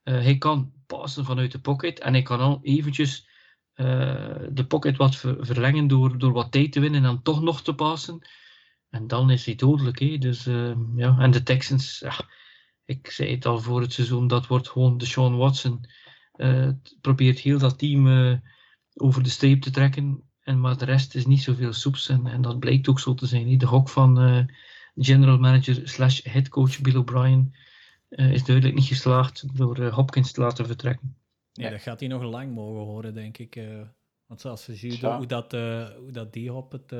hij kan passen vanuit de pocket en hij kan al eventjes de pocket wat verlengen door, door wat tijd te winnen en dan toch nog te passen. En dan is hij dodelijk. Hè? Dus, uh, ja. En de Texans, ja, ik zei het al voor het seizoen, dat wordt gewoon de Sean Watson. Uh, probeert heel dat team uh, over de streep te trekken. En, maar de rest is niet zoveel soeps. En, en dat blijkt ook zo te zijn. De hok van general manager slash headcoach Bill O'Brien is duidelijk niet geslaagd door Hopkins te laten vertrekken. Nee, dat gaat hij nog lang mogen horen, denk ik. want zoals we zien hoe, dat, hoe dat die hop het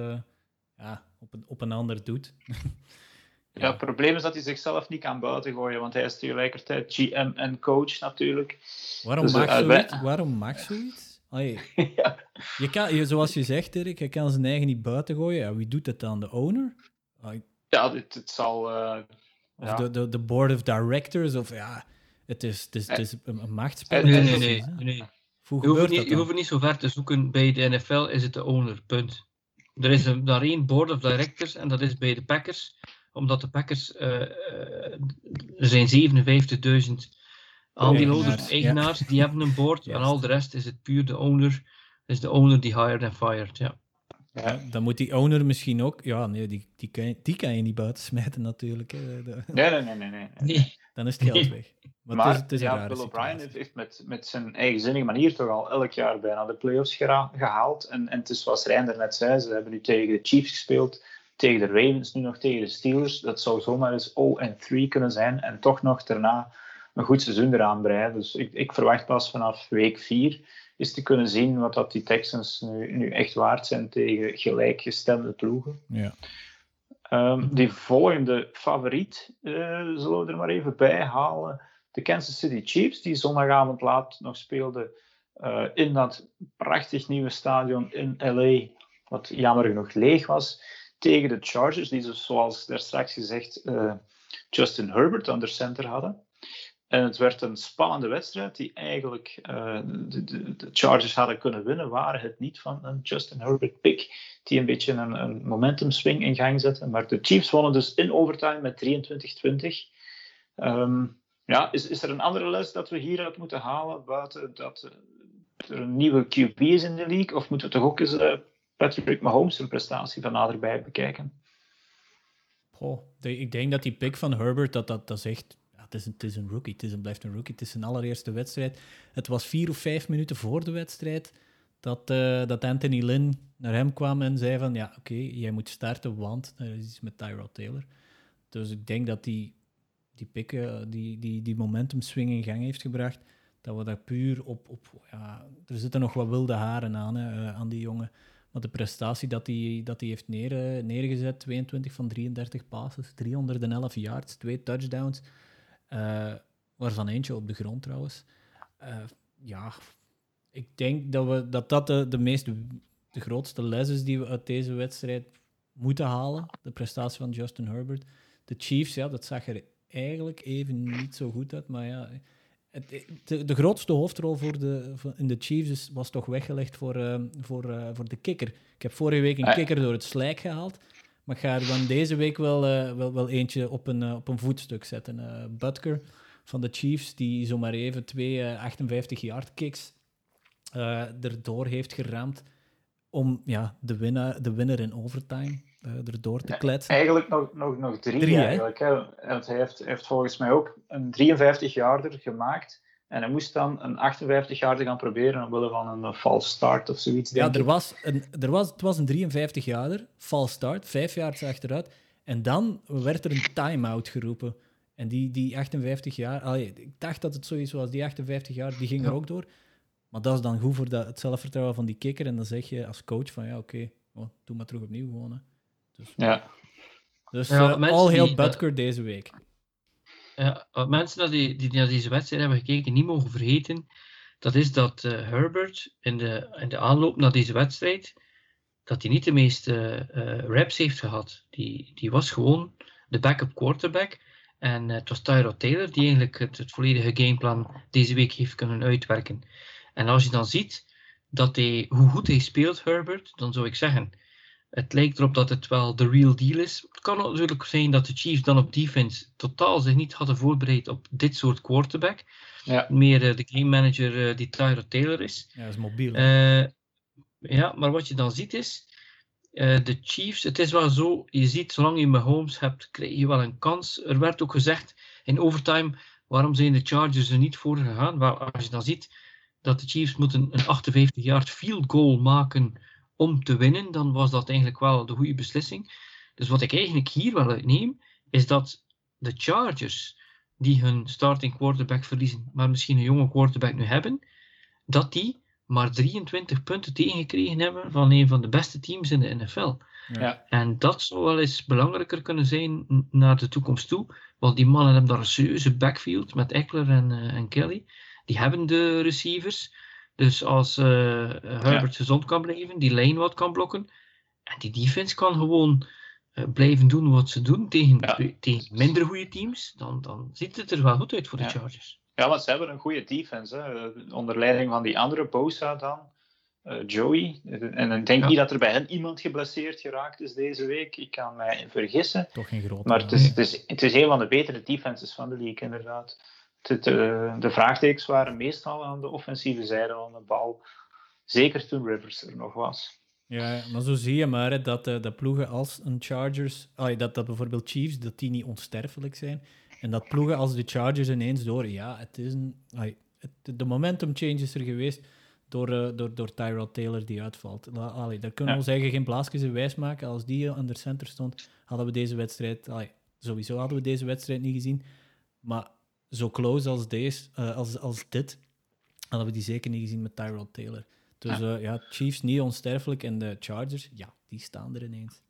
ja, op, een, op een ander doet. ja. het probleem is dat hij zichzelf niet kan buiten gooien, want hij is tegelijkertijd GM en coach natuurlijk. Waarom dus, mag uh, zoiets? Waarom mag zoiets? ja. je kan, zoals je zegt, Dirk, hij kan zijn eigen niet buiten gooien. Ja, wie doet dat dan? De owner? Ja, het, het zal... Uh, of ja. de, de, de board of directors, of ja... Het is, het is, het is een, een machtsspel. Nee, nee, nee. nee. Je, hoeft niet, je hoeft niet zo ver te zoeken. Bij de NFL is het de owner, punt. Er is een, daar één board of directors en dat is bij de Packers. Omdat de Packers, uh, er zijn 57.000 aandeelhouders, eigenaars, die hebben een board. En al de rest is het puur de owner. is de owner die hired en fired, ja. Ja, dan moet die owner misschien ook... Ja, nee, die, die, kan, je, die kan je niet buiten smijten natuurlijk. Hè. Nee, nee, nee, nee. nee. Dan is het geld weg. Maar, maar het is, het is ja, Bill O'Brien heeft met, met zijn eigenzinnige manier toch al elk jaar bijna de playoffs gehaald. En, en het is zoals Reinder net zei, ze hebben nu tegen de Chiefs gespeeld, tegen de Ravens, nu nog tegen de Steelers. Dat zou zomaar eens 0-3 kunnen zijn en toch nog daarna een goed seizoen eraan breiden. Dus ik, ik verwacht pas vanaf week 4 is te kunnen zien wat dat die Texans nu, nu echt waard zijn tegen gelijkgestemde ploegen. Ja. Um, die volgende favoriet uh, zullen we er maar even bij halen de Kansas City Chiefs, die zondagavond laat nog speelden uh, in dat prachtig nieuwe stadion in LA, wat jammer genoeg leeg was, tegen de Chargers, die dus, zoals daar straks gezegd uh, Justin Herbert aan de center hadden. En het werd een spannende wedstrijd die eigenlijk uh, de, de, de, Chargers hadden kunnen winnen, waren het niet van een Justin Herbert pick, die een beetje een, een momentum swing in gang zette. Maar de Chiefs wonnen dus in overtime met 23-20. Um, ja, is, is er een andere les dat we hieruit moeten halen buiten dat er een nieuwe QB is in de league? Of moeten we toch ook eens uh, Patrick Mahomes prestatie van naderbij bekijken? Goh, ik denk dat die pick van Herbert, dat, dat, dat is echt... Het, is een, een rookie, het is een, blijft een rookie. Het is zijn allereerste wedstrijd. Het was vier of vijf minuten voor de wedstrijd dat, uh, dat Anthony Lynn naar hem kwam en zei van... Ja, oké, jij moet starten, want er is iets met Tyrod Taylor. Dus ik denk dat die die pikken, die, die, die momentum swing in gang heeft gebracht, dat we daar puur op, op ja, er zitten nog wat wilde haren aan, hè, eh, aan die jongen. Maar de prestatie dat hij dat die heeft neer, eh, neergezet, 22 van 33 passes, 311 yards, twee touchdowns, uh, waarvan eentje op de grond trouwens. ja, ik denk dat we, dat, dat de, de, meest, de grootste les is die we uit deze wedstrijd moeten halen. De prestatie van Justin Herbert. De Chiefs, ja, dat zag er eigenlijk even niet zo goed uit. Maar ja, het, de, de, grootste hoofdrol voor de, voor, in de Chiefs was toch weggelegd voor, uh, voor, uh, voor de kikker. Ik heb vorige week een ah. kikker door het slijk gehaald. Maar ik ga er dan deze week wel, uh, wel, wel eentje op een, op een voetstuk zetten. Butker van de Chiefs, die zomaar even twee 58-yard kicks erdoor heeft geramd om ja, de, winnaar, de winner in overtime uh, erdoor te kletsen. eigenlijk nog, nog, nog drie, eigenlijk. Hè? hij heeft, heeft volgens mij ook een 53-jarder gemaakt. En hij moest dan een 58-jarder gaan proberen omwille van een false start of zoiets. Ja, er was een, er was, het was een 53-jarder, false start, vijf jaar achteruit. En dan werd er een time-out geroepen. En die, die 58 jaar, allee, ik dacht dat het zoiets was, die 58 jaar, die ging er ook door. Maar dat is dan goed voor dat, het zelfvertrouwen van die kikker. En dan zeg je als coach van, ja, oké, oh, doe maar terug opnieuw gewoon. Hè. Dus, Ja. dus Ja, eh, die- Butker deze week. Wat mensen die, die naar deze wedstrijd hebben gekeken niet mogen vergeten, dat is dat eh, Herbert in de, in de aanloop naar deze wedstrijd, dat hij niet de meeste eh, reps heeft gehad. Die, die was gewoon de backup quarterback. En het was Tyrod Taylor die eigenlijk het, het volledige gameplan deze week heeft kunnen uitwerken. En als je dan ziet dat hij, hoe goed hij speelt, Herbert, dan zou ik zeggen, het lijkt erop dat het wel de real deal is. Het kan natuurlijk zijn dat de Chiefs dan op defense totaal zich niet hadden voorbereid op dit soort quarterback. Ja. Meer eh, de game manager eh, die Tyrod Taylor is. Ja, dat is mobiel. Eh, ja, maar wat je dan ziet is, eh, de Chiefs, het is wel zo, je ziet, zolang je Mahomes hebt, krijg je wel een kans. Er werd ook gezegd in overtime, waarom zijn de Chargers er niet voor gegaan? Wel, als je dan ziet dat de Chiefs moeten een 58-yard field goal maken om te winnen, dan was dat eigenlijk wel de goede beslissing. Dus wat ik eigenlijk hier wel uitneem, is dat de Chargers, die hun starting quarterback verliezen, maar misschien een jonge quarterback nu hebben, dat die maar 23 punten tegengekregen hebben van een van de beste teams in de NFL. Ja. En dat zou wel eens belangrijker kunnen zijn naar de toekomst toe. Want die mannen hebben daar een serieuze backfield met Eckler en, eh, en Kelly. Die hebben de receivers. Dus als eh, Herbert gezond kan blijven, die lane wat kan blokken. En die defense kan gewoon eh, blijven doen wat ze doen tegen, Ja. tegen minder goede teams. Dan, dan ziet het er wel goed uit voor de Ja. Chargers. Ja, want ze hebben een goede defense. Hè. Onder leiding van die andere Bosa dan. eh, Joey. En ik denk Ja. niet dat er bij hen iemand geblesseerd geraakt is deze week. Ik kan mij vergissen. Toch geen grote. Maar het is, het, is, het is een van de betere defenses van de league, inderdaad. Het, de, de vraagtekens waren meestal aan de offensieve zijde van de bal. Zeker toen Rivers er nog was. Ja, maar zo zie je maar hè, dat, eh, dat ploegen als een Chargers, allee, dat, dat bijvoorbeeld Chiefs, dat die niet onsterfelijk zijn. En dat ploegen als de Chargers ineens door, ja, het is een, allee, het, de momentum change is er geweest door, eh, door, door Tyrod Taylor die uitvalt. Allee, daar kunnen we Ja. ons eigen geen blaasjes in wijs maken. Als die aan de center stond, hadden we deze wedstrijd, allee, sowieso hadden we deze wedstrijd niet gezien. Maar zo close als, deze, eh, als, als dit, hadden we die zeker niet gezien met Tyrod Taylor. Dus ja. ja, Chiefs niet onsterfelijk en de Chargers, ja, die staan er ineens.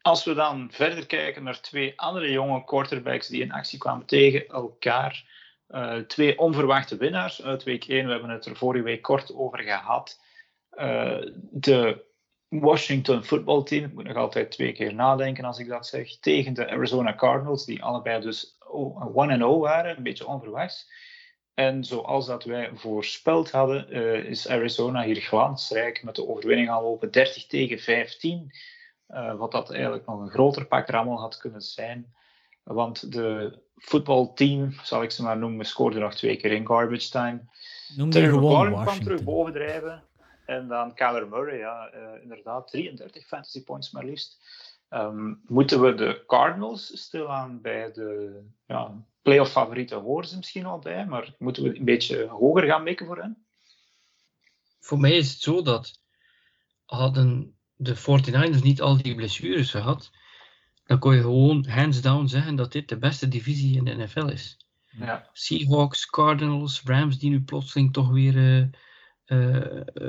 Als we dan verder kijken naar twee andere jonge quarterbacks die in actie kwamen tegen elkaar. Uh, twee onverwachte winnaars uit week 1. We hebben het er vorige week kort over gehad. Uh, de Washington voetbalteam, ik moet nog altijd twee keer nadenken als ik dat zeg, tegen de Arizona Cardinals, die allebei dus 1-0 waren, een beetje onverwachts. En zoals dat wij voorspeld hadden, uh, is Arizona hier glansrijk met de overwinning al lopen 30 tegen 15. Uh, wat dat eigenlijk nog een groter pak rammel had kunnen zijn. Want de voetbalteam, zal ik ze maar noemen, scoorde nog twee keer in garbage time. Noem gewoon Warren kwam terug bovendrijven. En dan Kyler Murray, ja, uh, inderdaad, 33 fantasy points maar liefst. Um, moeten we de Cardinals stilaan bij de ja, playoff favorieten horen ze misschien al bij, maar moeten we een beetje hoger gaan mikken voor hen? Voor mij is het zo dat hadden de 49ers niet al die blessures gehad, dan kon je gewoon hands down zeggen dat dit de beste divisie in de NFL is. Ja. Seahawks, Cardinals, Rams, die nu plotseling toch weer uh, uh,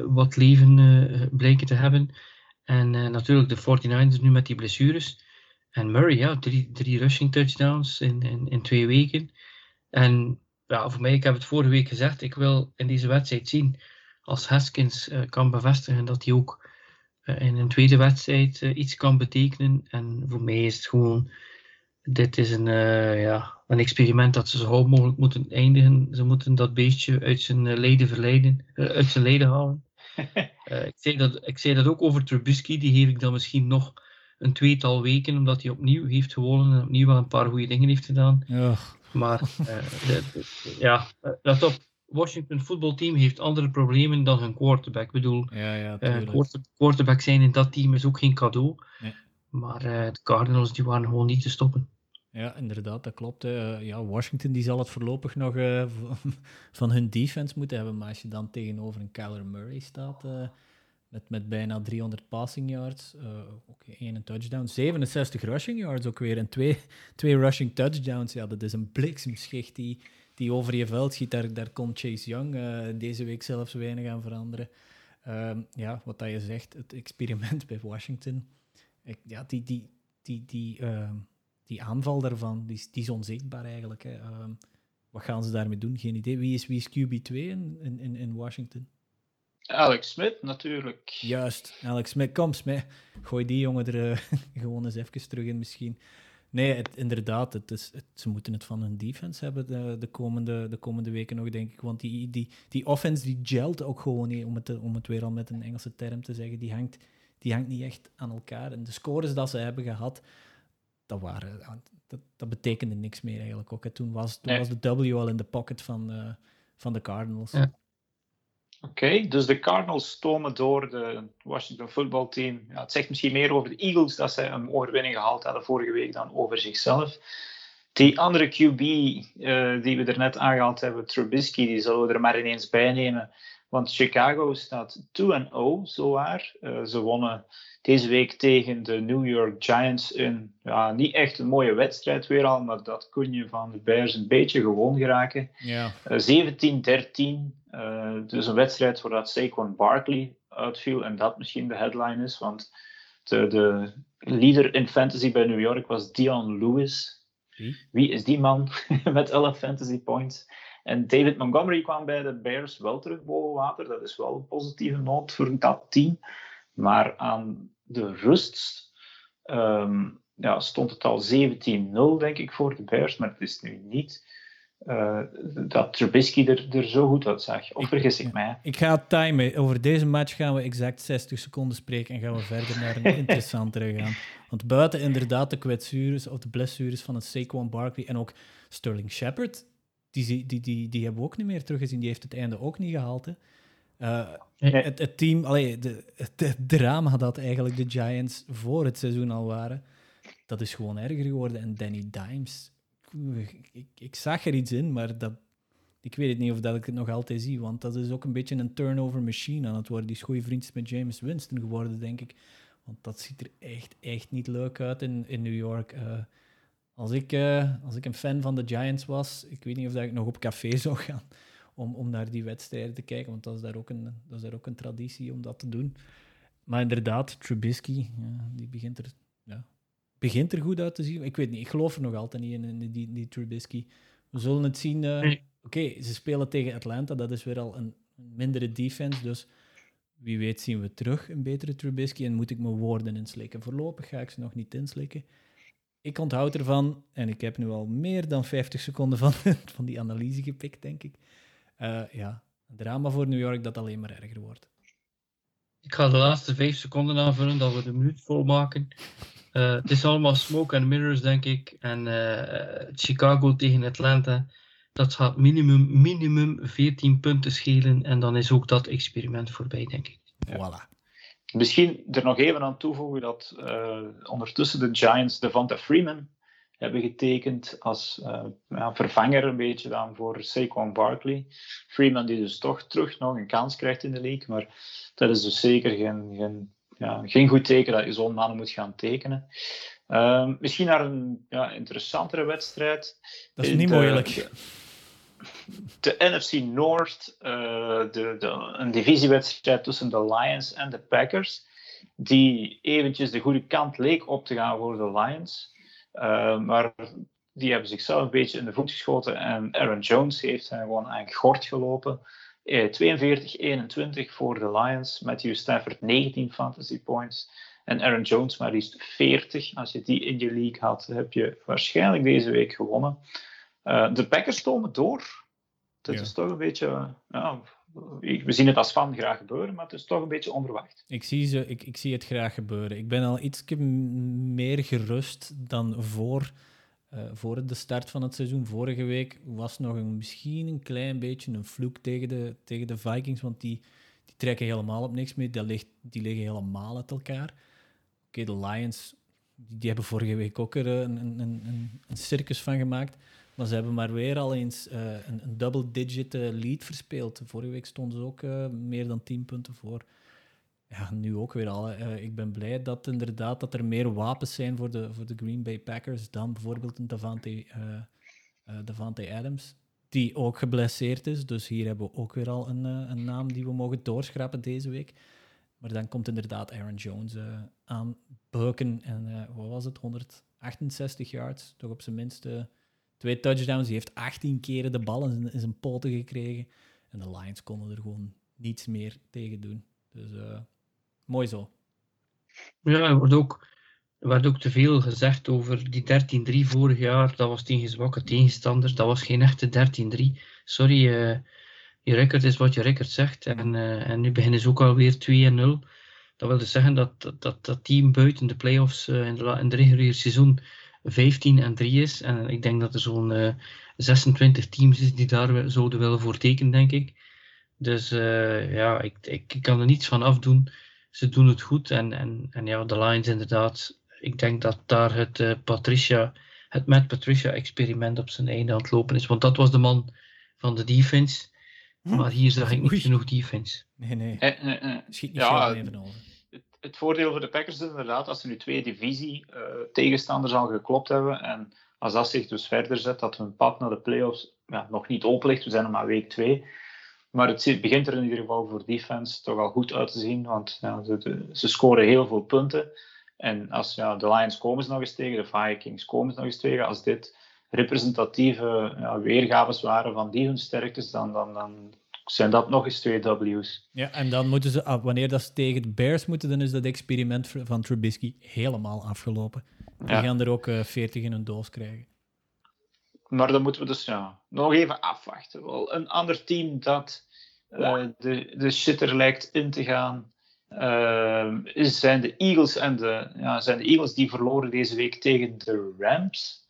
wat leven uh, blijken te hebben. En eh, natuurlijk de 49ers nu met die blessures. En Murray, ja, drie, drie rushing touchdowns in, in, in twee weken. En ja, voor mij, ik heb het vorige week gezegd, ik wil in deze wedstrijd zien als Haskins kan bevestigen dat hij ook in een tweede wedstrijd iets kan betekenen. En voor mij is het gewoon, dit is een, ja, een experiment dat ze zo gauw mogelijk moeten eindigen. Ze moeten dat beestje uit zijn leden verleiden, uit zijn leden halen. Uh, ik, zei dat, ik zei dat ook over Trubisky, die geef ik dan misschien nog een tweetal weken, omdat hij opnieuw heeft gewonnen en opnieuw wel een paar goede dingen heeft gedaan. Ja. Maar uh, de, de, ja, let op, Washington voetbalteam heeft andere problemen dan hun quarterback. Ik bedoel, ja, ja, uh, quarter, quarterback zijn in dat team is ook geen cadeau. Nee. Maar de Cardinals die waren gewoon niet te stoppen. Ja, inderdaad, dat klopt. Uh, ja, Washington die zal het voorlopig nog uh, van hun defense moeten hebben. Maar als je dan tegenover een Kyler Murray staat uh, met, met bijna 300 passing yards. Uh, één touchdown. 67 rushing yards ook weer. En twee, twee rushing touchdowns. Ja, dat is een bliksemschicht die, die over je veld schiet. Daar, daar komt Chase Young deze week zelfs weinig aan veranderen. Um, ja, wat dat je zegt, het experiment bij Washington. Ik, ja, die, die, die, die, uh, die aanval daarvan, die, die is onzichtbaar eigenlijk. Hè. Um, wat gaan ze daarmee doen? Geen idee. Wie is, wie is QB2 in, in, in Washington? Alex Smith natuurlijk. Juist, Alex Smith. Kom Smith, gooi die jongen er uh, gewoon eens even terug in misschien. Nee, het, inderdaad, het is, het, ze moeten het van hun defense hebben de, de, komende, de komende weken nog, denk ik. Want die, die, die offense die gelt ook gewoon niet, om het, om het weer al met een Engelse term te zeggen. Die hangt, die hangt niet echt aan elkaar. En de scores dat ze hebben gehad, dat, waren, dat, dat betekende niks meer eigenlijk ook. Toen, was, toen was de W al in de pocket van, uh, van de Cardinals. Ja. Oké, okay, dus de Cardinals stomen door de Washington footballteam. Ja, het zegt misschien meer over de Eagles dat zij een overwinning gehaald hadden vorige week dan over zichzelf. Die andere QB uh, die we er net aangehaald hebben, Trubisky, die zullen we er maar ineens bij nemen. Want Chicago staat 2-0, zowaar. Uh, ze wonnen deze week tegen de New York Giants in ja, niet echt een mooie wedstrijd weer al, maar dat kun je van de Bears een beetje gewoon geraken. Ja. Uh, 17-13, uh, dus een wedstrijd waar dat Saquon Barkley uitviel en dat misschien de headline is, want de, de leader in fantasy bij New York was Dion Lewis. Wie? Wie is die man met 11 fantasy points? En David Montgomery kwam bij de Bears wel terug boven water. Dat is wel een positieve noot voor dat team. Maar aan de rust um, ja, stond het al 17-0, denk ik, voor de Bears. Maar het is nu niet uh, dat Trubisky er, er zo goed uitzag. Of vergis ik, mij? Ik ga het timen. Over deze match gaan we exact 60 seconden spreken en gaan we verder naar een interessantere gaan. Want buiten inderdaad de kwetsures of de blessures van het Saquon Barkley en ook Sterling Shepard, die, die, die, die hebben we ook niet meer teruggezien. Die heeft het einde ook niet gehaald. Hè. Uh, het, het, team, allee, de, het, drama dat eigenlijk de Giants voor het seizoen al waren, dat is gewoon erger geworden. En Danny Dimes, ik, ik, zag er iets in, maar dat, ik weet het niet of dat ik het nog altijd zie, want dat is ook een beetje een turnover machine aan het worden. Die is goede vriend met James Winston geworden, denk ik. Want dat ziet er echt, echt niet leuk uit in, in New York. Uh, als, ik, uh, als ik een fan van de Giants was, ik weet niet of dat ik nog op café zou gaan om, om naar die wedstrijden te kijken, want dat is, daar ook een, dat is daar ook een traditie om dat te doen. Maar inderdaad, Trubisky, ja, die begint er, ja, begint er goed uit te zien. Ik weet niet, ik geloof er nog altijd niet in, in die, die Trubisky. We zullen het zien. Uh, Oké, ze spelen tegen Atlanta, dat is weer al een mindere defense, dus wie weet zien we terug een betere Trubisky en moet ik mijn woorden inslikken. Voorlopig ga ik ze nog niet inslikken. Ik onthoud ervan, en ik heb nu al meer dan 50 seconden van, van die analyse gepikt, denk ik. Uh, ja, drama voor New York dat alleen maar erger wordt. Ik ga de laatste vijf seconden aanvullen, dat we de minuut volmaken. Uh, het is allemaal smoke and mirrors, denk ik. En uh, Chicago tegen Atlanta, dat gaat minimum, minimum 14 punten schelen. En dan is ook dat experiment voorbij, denk ik. Voilà. Misschien er nog even aan toevoegen dat uh, ondertussen de Giants Devonta Freeman hebben getekend als uh, ja, vervanger een beetje dan voor Saquon Barkley. Freeman die dus toch terug nog een kans krijgt in de league, maar dat is dus zeker geen, geen, ja, geen goed teken dat je zo'n man moet gaan tekenen. Uh, misschien naar een ja, interessantere wedstrijd. Dat is niet moeilijk. De, NFC North, uh, de, de, een divisiewedstrijd tussen de Lions en de Packers, die eventjes de goede kant leek op te gaan voor de Lions. Uh, maar die hebben zichzelf een beetje in de voet geschoten. En Aaron Jones heeft hen gewoon eigenlijk gort gelopen. Eh, 42-21 voor de Lions. Matthew Stafford 19 fantasy points. En Aaron Jones maar liefst 40. Als je die in je league had, heb je waarschijnlijk deze week gewonnen. Uh, de Packers stomen door. Dat ja. is toch een beetje. Ja, we zien het als fan graag gebeuren, maar het is toch een beetje onverwacht. Ik zie, ze, ik, ik zie het graag gebeuren. Ik ben al iets meer gerust dan voor, uh, voor de start van het seizoen. Vorige week was nog een, misschien een klein beetje een vloek tegen de, tegen de Vikings, want die, die trekken helemaal op niks meer. Die, ligt, die liggen helemaal uit elkaar. Oké, okay, de Lions die, die, hebben vorige week ook er een, een, een, een circus van gemaakt. Maar ze hebben maar weer al eens uh, een, een double-digit uh, lead verspeeld. Vorige week stonden ze ook uh, meer dan 10 punten voor. ja, nu ook weer al. Uh, ik ben blij dat inderdaad dat er meer wapens zijn voor de, voor de Green Bay Packers dan bijvoorbeeld een Davante, uh, Davante Adams, die ook geblesseerd is. Dus hier hebben we ook weer al een, een naam die we mogen doorschrappen deze week. Maar dan komt inderdaad Aaron Jones aan beuken. En wat was het? 168 yards, toch op zijn minst twee touchdowns. Die heeft 18 keren de bal in, zijn poten gekregen. En de Lions konden er gewoon niets meer tegen doen. Dus Mooi zo. Ja, er wordt ook, ook te veel gezegd over die 13-3 vorig jaar. Dat was tegen zwakke tegenstanders. Dat was geen echte 13-3. Sorry, uh, je record is wat je record zegt. En, uh, en nu beginnen ze ook alweer 2-0. Dat wil dus zeggen dat dat, dat team buiten de playoffs in, de, in de reguliere seizoen 15 en 3 is. En ik denk dat er zo'n 26 teams is die daar zouden willen voor tekenen, denk ik. Dus ja, ik, ik, ik, kan er niets van afdoen ze doen het goed. En, en, en ja, de Lions inderdaad. Ik denk dat daar het uh, Patricia, het Matt Patricia experiment op zijn einde aan het lopen is. Want dat was de man van de defense. Hm. Maar hier zag ik niet genoeg defense. Nee, nee. Eh, eh, eh. Schiet niet ja, even over. Het, voordeel voor de Packers is inderdaad, als ze nu twee divisie uh, tegenstanders al geklopt hebben. En als dat zich dus verder zet, dat hun pad naar de playoffs ja, nog niet open ligt. We zijn nog maar week 2 maar het begint er in ieder geval voor defense toch al goed uit te zien, want ja, ze, ze, scoren heel veel punten. En als ja, de Lions komen ze nog eens tegen, de Vikings komen ze nog eens tegen, als dit representatieve ja, weergaves waren van die hun sterktes, dan, dan, dan zijn dat nog eens twee W's. Ja, en dan moeten ze, ah, wanneer dat ze tegen de Bears moeten, dan is dat experiment van Trubisky helemaal afgelopen. Die gaan er ook uh, eh, 40 in een doos krijgen maar dan moeten we dus ja, nog even afwachten. Wel, een ander team dat uh, de, de shitter lijkt in te gaan, uh, zijn de Eagles. En de, ja, zijn de Eagles die verloren deze week tegen de Rams.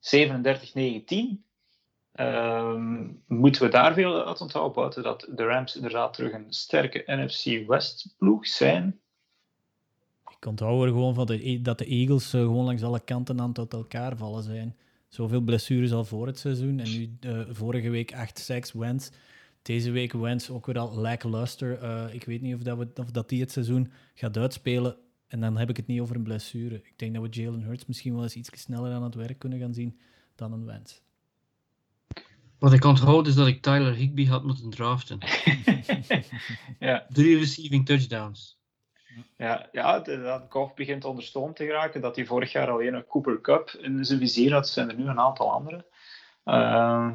37-19. Uh, moeten we daar veel uit onthouden, buiten dat de Rams inderdaad terug een sterke NFC West ploeg zijn? Ik onthoud er gewoon van dat de Eagles uh, gewoon langs alle kanten aan tot elkaar vallen zijn. Zoveel blessures al voor het seizoen. En nu uh, vorige week 8-6 Wens. Deze week Wens ook weer al lackluster. Uh, ik weet niet of dat, we, of dat die het seizoen gaat uitspelen. En dan heb ik het niet over een blessure. Ik denk dat we Jalen Hurts misschien wel eens iets sneller aan het werk kunnen gaan zien dan een Wens. Wat ik onthoud is dat ik Tyler Higby had moeten draften. ja. Drie receiving touchdowns. Ja, ja dat Goff begint onder stoom te geraken. Dat hij vorig jaar alleen een Cooper Cup in zijn vizier had, zijn er nu een aantal andere. Uh,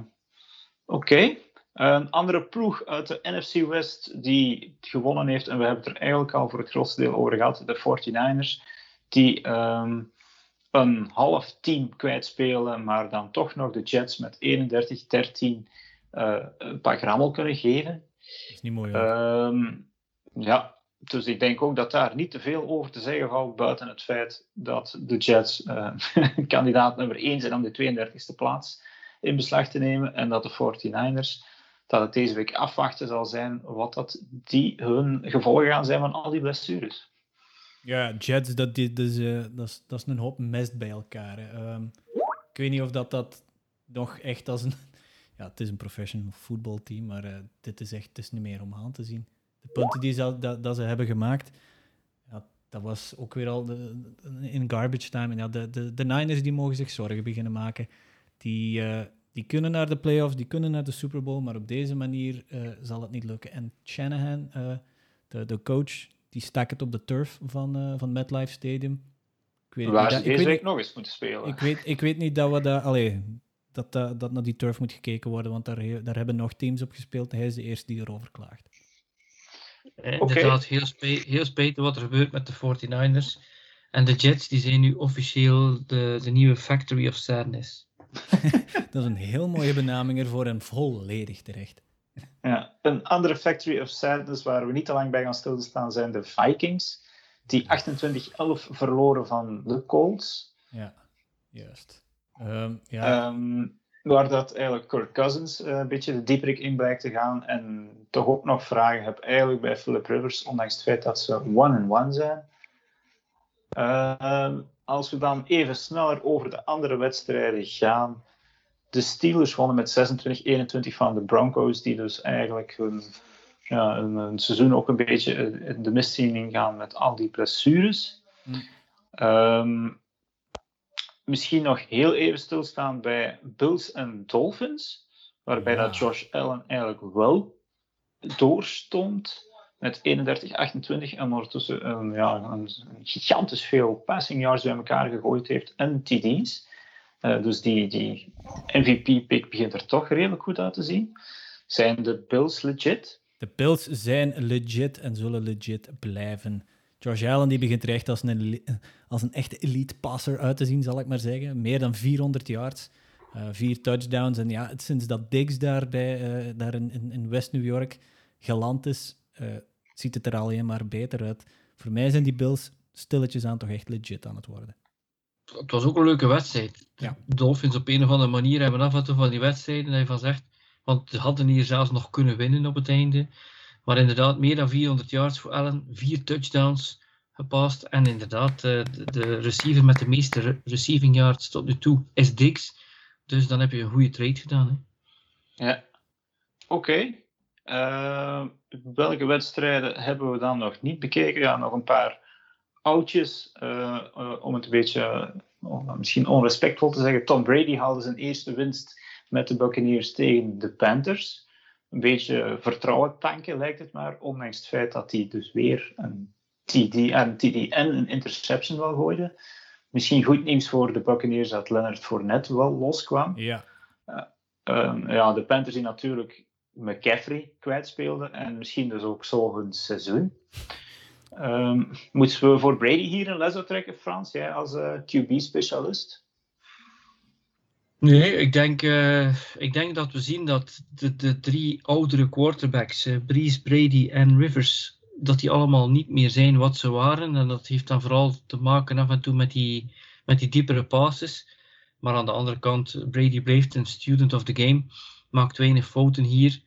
Oké. Een andere ploeg uit de NFC West die gewonnen heeft, en we hebben het er eigenlijk al voor het grootste deel over gehad, de 49ers, die um, een half team kwijtspelen, maar dan toch nog de Jets met 31-13 uh, eh, een paar grammel kunnen geven. Dat is niet mooi. Um, ja, dus ik denk ook dat daar niet te veel over te zeggen valt, buiten het feit dat de Jets uh, kandidaat nummer 1 zijn om de 32e plaats in beslag te nemen en dat de 49ers, dat het deze week afwachten zal zijn wat dat die hun gevolgen gaan zijn van al die blessures. Ja, Jets, dat, dat, is, uh, dat, is, dat is een hoop mest bij elkaar. Um, ik weet niet of dat, dat nog echt als een... Ja, het is een professional voetbalteam, maar uh, dit is echt het is niet meer om aan te zien de punten die ze, dat, dat ze hebben gemaakt, ja, dat was ook weer al in garbage time. En ja, de, de, Niners die mogen zich zorgen beginnen maken. Die, uh, die kunnen naar de playoffs, die kunnen naar de Super Bowl, maar op deze manier zal het niet lukken. En Shanahan, de, de coach, die stak het op de turf van, van MetLife Stadium. Ik weet Waar ze deze week nog eens moeten spelen. Ik weet, ik weet niet dat we daar... Allee, dat, dat, dat naar die turf moet gekeken worden, want daar, daar hebben nog teams op gespeeld. Hij is de eerste die erover klaagt. Eh, inderdaad, heel, spe heel spijtig wat er gebeurt met de 49ers. En de Jets die zijn nu officieel de, de nieuwe Factory of Sadness. dat is een heel mooie benaming ervoor en volledig terecht. Ja, een andere Factory of Sadness waar we niet te lang bij gaan stilstaan zijn de Vikings. Die 28-11 verloren van de Colts. Ja, juist. Um, ja. Um, waar dat eigenlijk Kirk Cousins uh, een beetje de dieperik in blijkt te gaan. En toch ook nog vragen heb eigenlijk bij Philip Rivers, ondanks het feit dat ze one-and-one zijn. Uh, als we dan even sneller over de andere wedstrijden gaan. De Steelers wonnen met 26-21 van de Broncos, die dus eigenlijk hun ja, seizoen ook een beetje in de mist zien ingaan met al die blessures. Hm. Ehm, misschien nog heel even stilstaan bij Bills en Dolphins, waarbij Ja. dat Josh Allen eigenlijk wel doorstond met 31-28 en ondertussen een, ja, een gigantisch veel passing yards bij elkaar gegooid heeft en TD's. Eh, dus die, MVP-pick begint er toch redelijk goed uit te zien. Zijn de Bills legit? De Bills zijn legit en zullen legit blijven. Josh Allen die begint er echt als een, als een echte elite passer uit te zien, zal ik maar zeggen. Meer dan 400 yards, eh, vier touchdowns. En ja, sinds dat Diggs daar, bij, eh, daar in, in, West New York geland is, ziet het er alleen maar beter uit. Voor mij zijn die Bills stilletjes aan toch echt legit aan het worden. Het was ook een leuke wedstrijd. Ja. De Dolphins op een of andere manier hebben af en toe van die wedstrijden dat je van zegt. Want ze hadden hier zelfs nog kunnen winnen op het einde. Maar inderdaad, meer dan 400 yards voor Allen. Vier touchdowns gepast. En inderdaad, eh, de, de receiver met de meeste re- receiving yards tot nu toe is Diggs. Dus dan heb je een goede trade gedaan. Hè. Ja. Oké. Eh, welke wedstrijden hebben we dan nog niet bekeken? Ja, nog een paar oudjes. eh, eh, om het een beetje, misschien onrespectvol te zeggen. Tom Brady haalde zijn eerste winst met de Buccaneers tegen de Panthers. Een beetje vertrouwen tanken lijkt het maar. Ondanks het feit dat hij dus weer een TD, een TD en een interception wel gooide. Misschien goed nieuws voor de Buccaneers dat Leonard Fournette wel loskwam. Ja, Ehm, ja, de Panthers die natuurlijk McCaffrey kwijtspeelden en misschien dus ook zo hun seizoen. Ehm, moeten we voor Brady hier een les trekken, Frans, als eh, QB-specialist? Nee, ik denk, eh, ik denk dat we zien dat de, de drie oudere quarterbacks, eh, Breeze, Brady en Rivers, dat die allemaal niet meer zijn wat ze waren. En dat heeft dan vooral te maken af en toe met die, met die diepere passes. Maar aan de andere kant, Brady blijft een student of the game, maakt weinig fouten hier.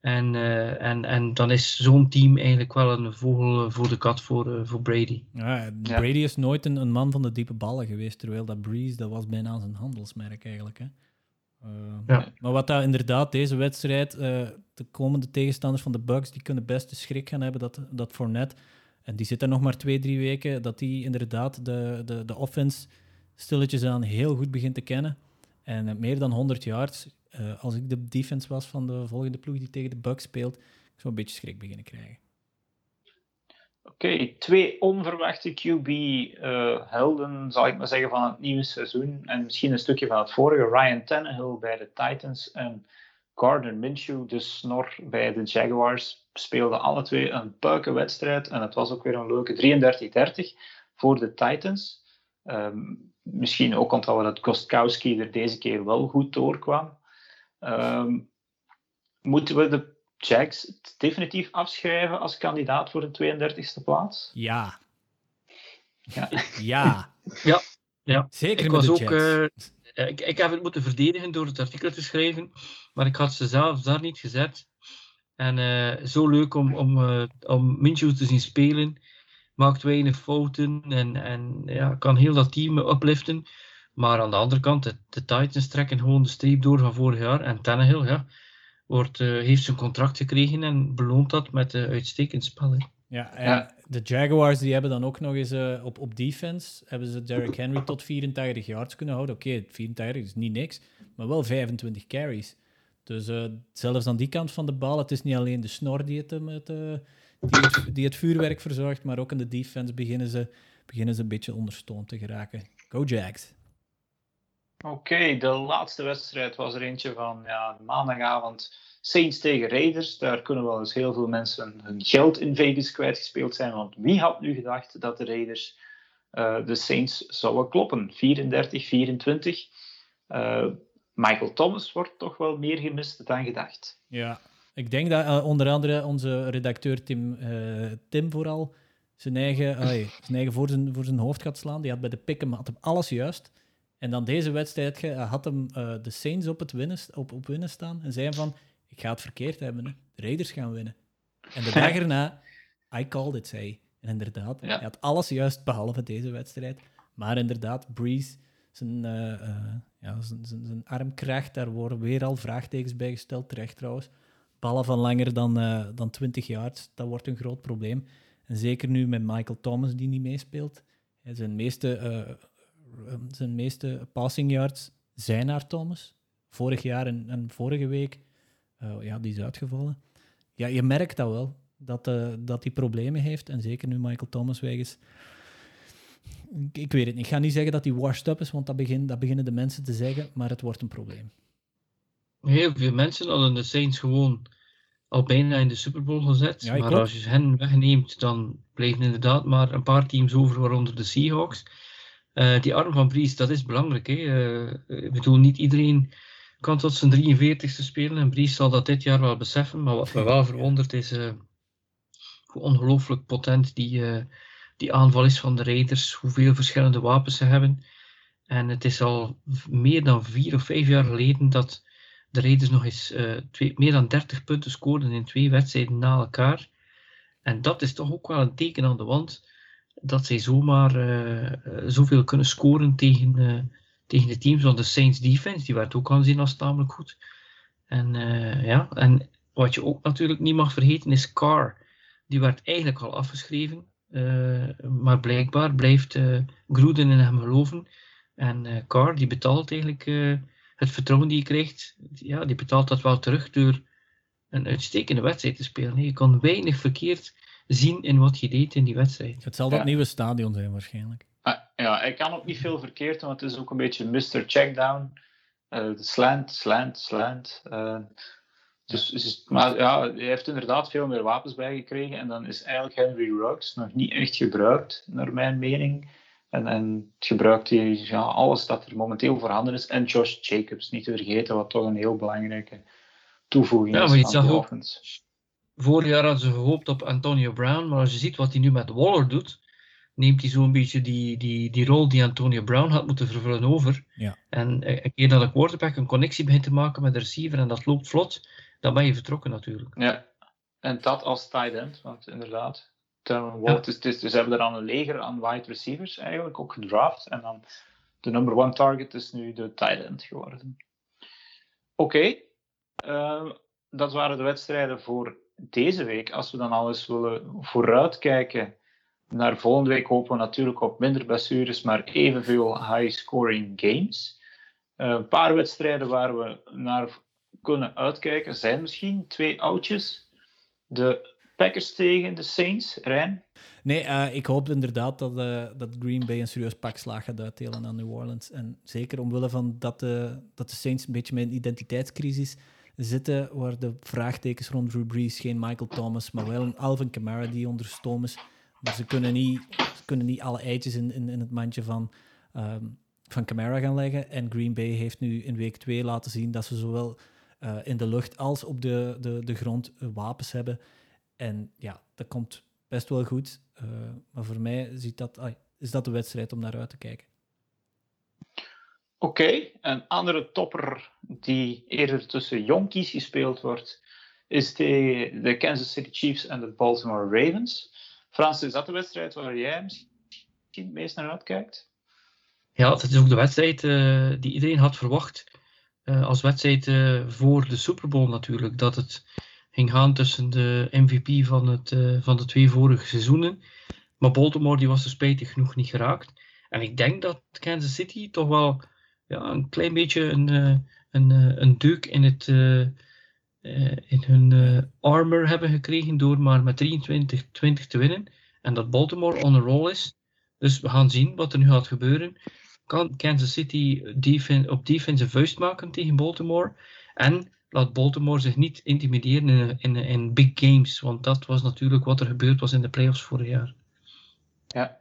En, eh, en, en dan is zo'n team eigenlijk wel een vogel eh, voor de kat voor, eh, voor Brady. Ja, Brady is nooit een, een man van de diepe ballen geweest, terwijl dat Breeze, dat was bijna zijn handelsmerk eigenlijk. Hè. Eh, Ja. Maar wat dat inderdaad, deze wedstrijd, eh, de komende tegenstanders van de Bucks, die kunnen best de schrik gaan hebben dat, dat Fournette, en die zit er nog maar twee, drie weken, dat die inderdaad de, de, de offense stilletjes aan heel goed begint te kennen. En meer dan 100 yards, eh, als ik de defense was van de volgende ploeg die tegen de Bucks speelt, ik zou een beetje schrik beginnen krijgen. Oké, twee onverwachte QB-helden, zal ik maar zeggen, van het nieuwe seizoen. En misschien een stukje van het vorige. Ryan Tannehill bij de Titans en Gardner Minshew, de snor bij de Jaguars, speelden alle twee een wedstrijd. En het was ook weer een leuke 33-30 voor de Titans. Ehm, misschien ook onthouden dat Kostkowski er deze keer wel goed doorkwam. Ehm, moeten we de Jags definitief afschrijven als kandidaat voor de 32e plaats? Ja. Ja. Ja. Ja, ja. Zeker Ik met was de ook, Jets. eh, ik, ik heb het moeten verdedigen door het artikel te schrijven, maar ik had ze zelf daar niet gezet. En eh, zo leuk om, om, eh, om Minshew te zien spelen. Maakt weinig fouten en, en ja, kan heel dat team upliften. Maar aan de andere kant, de, de Titans trekken gewoon de streep door van vorig jaar. En Tannehill ja, wordt, eh, heeft zijn contract gekregen en beloont dat met uh, uitstekend spel. hè. Ja, en Ja. de Jaguars die hebben dan ook nog eens eh, op, op defense hebben ze Derrick Henry tot 84 yards kunnen houden. Oké, 84 is niet niks, maar wel 25 carries. Dus eh, zelfs aan die kant van de bal, het is niet alleen de snor die het, eh, die het, die het vuurwerk verzorgt, maar ook in de defense beginnen ze, beginnen ze een beetje onderstoond te geraken. Go Jags. Oké, de laatste wedstrijd was er eentje van ja, maandagavond. Saints tegen Raiders. Daar kunnen wel eens heel veel mensen hun geld in Vegas kwijtgespeeld zijn. Want wie had nu gedacht dat de Raiders eh, de Saints zouden kloppen? 34-24. Eh, Michael Thomas wordt toch wel meer gemist dan gedacht. Ja, ik denk dat eh, onder andere onze redacteur Tim, Tim vooral zijn eigen, zijn eigen voor, zijn, voor zijn hoofd gaat slaan. Die had bij de pick had hem alles juist. En dan deze wedstrijd had hem eh, de Saints op, het winnen, op, op winnen staan. En zei van, ik ga het verkeerd hebben. Hè. De Raiders gaan winnen. En de dag erna, I called it, zei hij. En inderdaad, Ja. hij had alles juist behalve deze wedstrijd. Maar inderdaad, Breeze, zijn, eh, eh, ja, zijn, zijn, zijn armkracht, daar worden weer al vraagtekens bij gesteld, terecht trouwens. ballen van langer dan, uh, dan 20 yards, dat wordt een groot probleem. En zeker nu met Michael Thomas die niet meespeelt. Zijn meeste, uh, zijn meeste passing yards zijn naar Thomas. Vorig jaar en, en vorige week, uh, ja, die is uitgevallen. Ja, je merkt dat wel, dat, uh, dat hij problemen heeft. En zeker nu Michael Thomas weg is. Ik, ik weet het niet. Ik ga niet zeggen dat hij washed up is, want dat, begin, dat beginnen de mensen te zeggen, maar het wordt een probleem. Heel veel mensen hadden de Saints gewoon al bijna in de Super Bowl gezet. Ja, maar als je hen wegneemt, dan blijven inderdaad maar een paar teams over, waaronder de Seahawks. Uh, die arm van Brees, dat is belangrijk. Hè? Uh, ik bedoel, niet iedereen kan tot zijn 43ste spelen. En Brees zal dat dit jaar wel beseffen. Maar wat me wel verwondert is uh, hoe ongelooflijk potent die, die aanval is van de Raiders. Hoeveel verschillende wapens ze hebben. En het is al meer dan vier of vijf jaar geleden dat de Raiders nog eens twee, meer dan 30 punten scoorden in twee wedstrijden na elkaar. En dat is toch ook wel een teken aan de wand dat zij zomaar uh, zoveel kunnen scoren tegen, uh, tegen de teams. Want de Saints defense, die werd ook aanzien als tamelijk goed. En, ja, en wat je ook natuurlijk niet mag vergeten is Carr. Die werd eigenlijk al afgeschreven. maar blijkbaar blijft Gruden in hem geloven. En Carr die betaalt eigenlijk het vertrouwen die je krijgt. Ja, die betaalt dat wel terug door een uitstekende wedstrijd te spelen. Je kan weinig verkeerd zien in wat je deed in die wedstrijd. Het zal dat nieuwe stadion zijn waarschijnlijk. Ah, ja, ik kan ook niet veel verkeerd doen, want het is ook een beetje Mr. Checkdown. Uh, slant, slant, slant. Uh, dus, dus, maar ja, hij heeft inderdaad veel meer wapens bijgekregen. En dan is eigenlijk Henry Ruggs nog niet echt gebruikt, naar mijn mening. En, en gebruikt hij ja, alles dat er momenteel voorhanden is. En Josh Jacobs, niet te vergeten, wat toch een heel belangrijke toevoeging ja, is maar je zag ook, Vorig jaar hadden ze gehoopt op Antonio Brown, maar als je ziet wat hij nu met Waller doet, neemt hij zo'n beetje die, die, die rol die Antonio Brown had moeten vervullen over. Ja. En eh, een keer dat de quarterback een connectie begint te maken met de receiver en dat loopt vlot, dan ben je vertrokken natuurlijk. Ja, en dat als tight end, want inderdaad, ja. dus, dus, dus, ze hebben er dan een leger aan wide receivers eigenlijk ook gedraft. En dan de number one target is nu de tight end geworden. Oké, okay. uh, dat waren de wedstrijden voor deze week, als we dan alles willen vooruitkijken naar volgende week, hopen we natuurlijk op minder blessures, maar evenveel high-scoring games. Uh, een paar wedstrijden waar we naar kunnen uitkijken zijn misschien twee oudjes. De Packers tegen de Saints, Rijn? Nee, uh, ik hoop inderdaad dat, uh, dat Green Bay een serieus pak slaag gaat uitdelen aan New Orleans. En zeker omwille van dat, dat de Saints een beetje met een identiteitscrisis zitten, waar de vraagtekens rond Drew Brees, geen Michael Thomas, maar wel een Alvin Kamara die onder stoom is. Ze kunnen niet, kunnen niet alle eitjes in, in, in het mandje van, um, van Camara gaan leggen. En Green Bay heeft nu in week 2 laten zien dat ze zowel uh, in de lucht als op de, de, de grond wapens hebben. En ja, dat komt best wel goed. Uh, maar voor mij ziet dat, is dat de wedstrijd om naar uit te kijken. Oké, een andere topper die eerder tussen jonkies gespeeld wordt, is de, de Kansas City Chiefs en de Baltimore Ravens. Frans, is dat de wedstrijd waar jij misschien het meest naar uitkijkt? Ja, dat is ook de wedstrijd uh, die iedereen had verwacht. Uh, als wedstrijd uh, voor de Super Bowl natuurlijk. Dat het ging gaan tussen de MVP van, het, van de twee vorige seizoenen. Maar Baltimore die was er spijtig genoeg niet geraakt. En ik denk dat Kansas City toch wel ja, een klein beetje een, uh, een, uh, een in, het, uh, in hun armor hebben gekregen door maar met 23-20 te winnen. En dat Baltimore on a roll is. Dus we gaan zien wat er nu gaat gebeuren. Kan Kansas City op defense vuist maken tegen Baltimore? En laat Baltimore zich niet intimideren in, in, in big games. Want dat was natuurlijk wat er gebeurd was in de playoffs vorig jaar. Ja,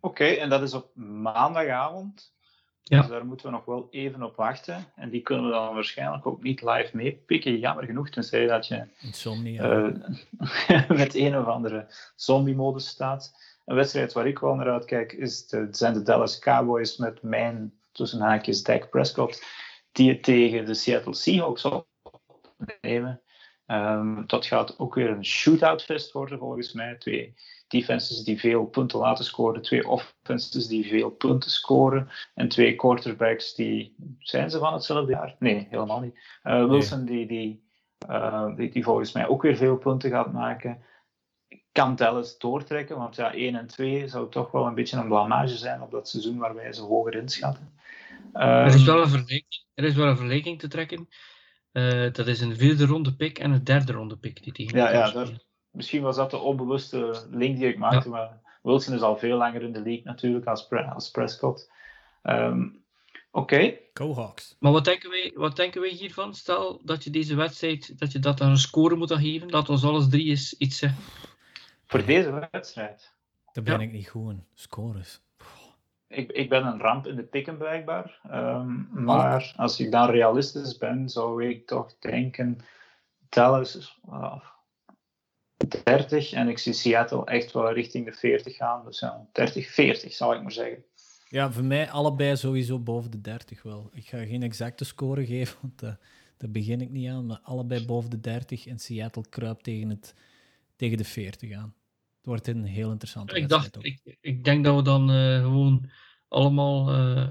oké. en dat is op maandagavond. Ja. Dus daar moeten we nog wel even op wachten. En die kunnen we dan waarschijnlijk ook niet live meepikken. Jammer genoeg, tenzij dat je uh, met een of andere zombie-modus staat. Een wedstrijd waar ik wel naar uitkijk is de, zijn de Dallas Cowboys met mijn, tussen haakjes, Dak Prescott, die het tegen de Seattle Seahawks opnemen. Um, dat gaat ook weer een shootout fest worden, volgens mij. Twee defenses die veel punten laten scoren, twee offenses die veel punten scoren en twee quarterbacks die... Zijn ze van hetzelfde jaar? Nee, helemaal niet. Uh, Wilson die, die uh, die, die, volgens mij ook weer veel punten gaat maken. Kan Dallas doortrekken, want ja, 1 en 2 zou toch wel een beetje een blamage zijn op dat seizoen waar wij ze hoger inschatten. er, is ehm, wel een vergelijking, er is wel een te trekken. Uh, dat is een vierde ronde pick en een derde ronde pick die tegen Ja, ja daar, misschien was dat de onbewuste link die ik maakte, ja. maar Wilson is al veel langer in de league natuurlijk als, als Prescott. Um, Oké. Okay. Go Hawks. Maar wat denken, wij, wat denken wij hiervan? Stel dat je deze wedstrijd, dat je dat aan een score moet geven. Laat ons alles drie eens iets zeggen. Voor deze wedstrijd? Daar ben ja. ik niet goed Scores. Ik, ik ben een ramp in de pikken blijkbaar. Um, maar als ik dan realistisch ben, zou ik toch denken... Dallas uh, 30 en ik zie Seattle echt wel richting de 40 gaan. Dus ja, 30, 40 zou ik maar zeggen. Ja, voor mij allebei sowieso boven de 30 wel. Ik ga geen exacte score geven, want uh, daar begin ik niet aan. Maar allebei boven de 30 en Seattle kruipt tegen, het, tegen de 40 aan. Het wordt een heel interessante ik wedstrijd. Dacht, ik, ik denk dat we dan uh, gewoon allemaal uh,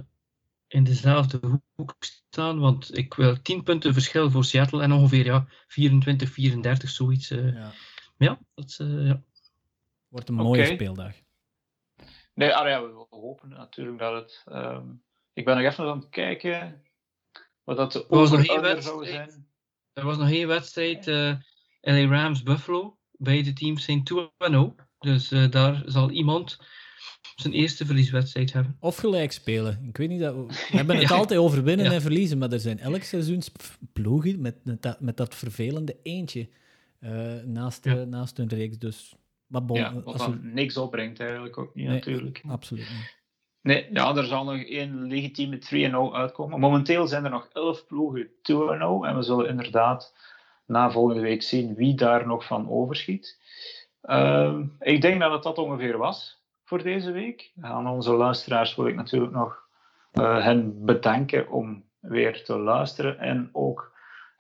in dezelfde hoek staan. Want ik wil 10 punten verschil voor Seattle en ongeveer ja, 24, 34, zoiets. ja. Ja, dat ja. wordt een mooie okay. speeldag. Nee, ah, ja, we hopen natuurlijk dat het. Um, ik ben nog even aan het kijken wat dat de over zou zijn. Er was nog één wedstrijd, uh, LA Rams Buffalo. Beide teams zijn 2-0. Dus uh, daar zal iemand zijn eerste verlieswedstrijd hebben. Of gelijk spelen. Ik weet niet dat we, we hebben het ja. altijd over winnen ja. en verliezen, maar er zijn elk seizoen ploegen met, met, dat, met dat vervelende eentje naast, ja. naast hun reeks. Dus maar bon, ja, wat dan niks opbrengt eigenlijk ook niet, nee, natuurlijk. Absoluut niet. Nee, ja, er zal nog één legitieme 3-0 uitkomen. Momenteel zijn er nog 11 ploegen 2-0 en we zullen inderdaad na volgende week zien wie daar nog van overschiet. Uh, ik denk dat het dat ongeveer was voor deze week. Aan onze luisteraars wil ik natuurlijk nog uh, hen bedanken om weer te luisteren en ook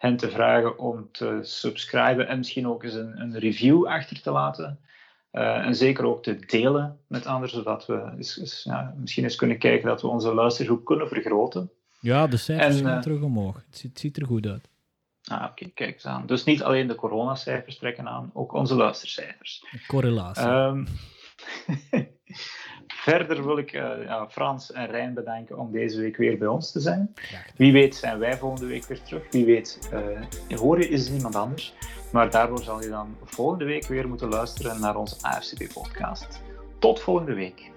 hen te vragen om te subscriben en misschien ook eens een, een review achter te laten. Uh, en zeker ook te delen met anderen, zodat we eens, eens, ja, misschien eens kunnen kijken dat we onze luistergroep kunnen vergroten. Ja, de cijfers en, gaan uh, terug omhoog. Het ziet, het ziet, er goed uit. Ah, Oké, okay, kijk eens aan. Dus niet alleen de coronacijfers trekken aan, ook onze luistercijfers. Correlatie. Um, verder wil ik ja, Frans en Rijn bedanken om deze week weer bij ons te zijn. Wie weet zijn wij volgende week weer terug. Wie weet, hoor je is iemand anders. Maar daarvoor zal je dan volgende week weer moeten luisteren naar onze AFCB-podcast. Tot volgende week.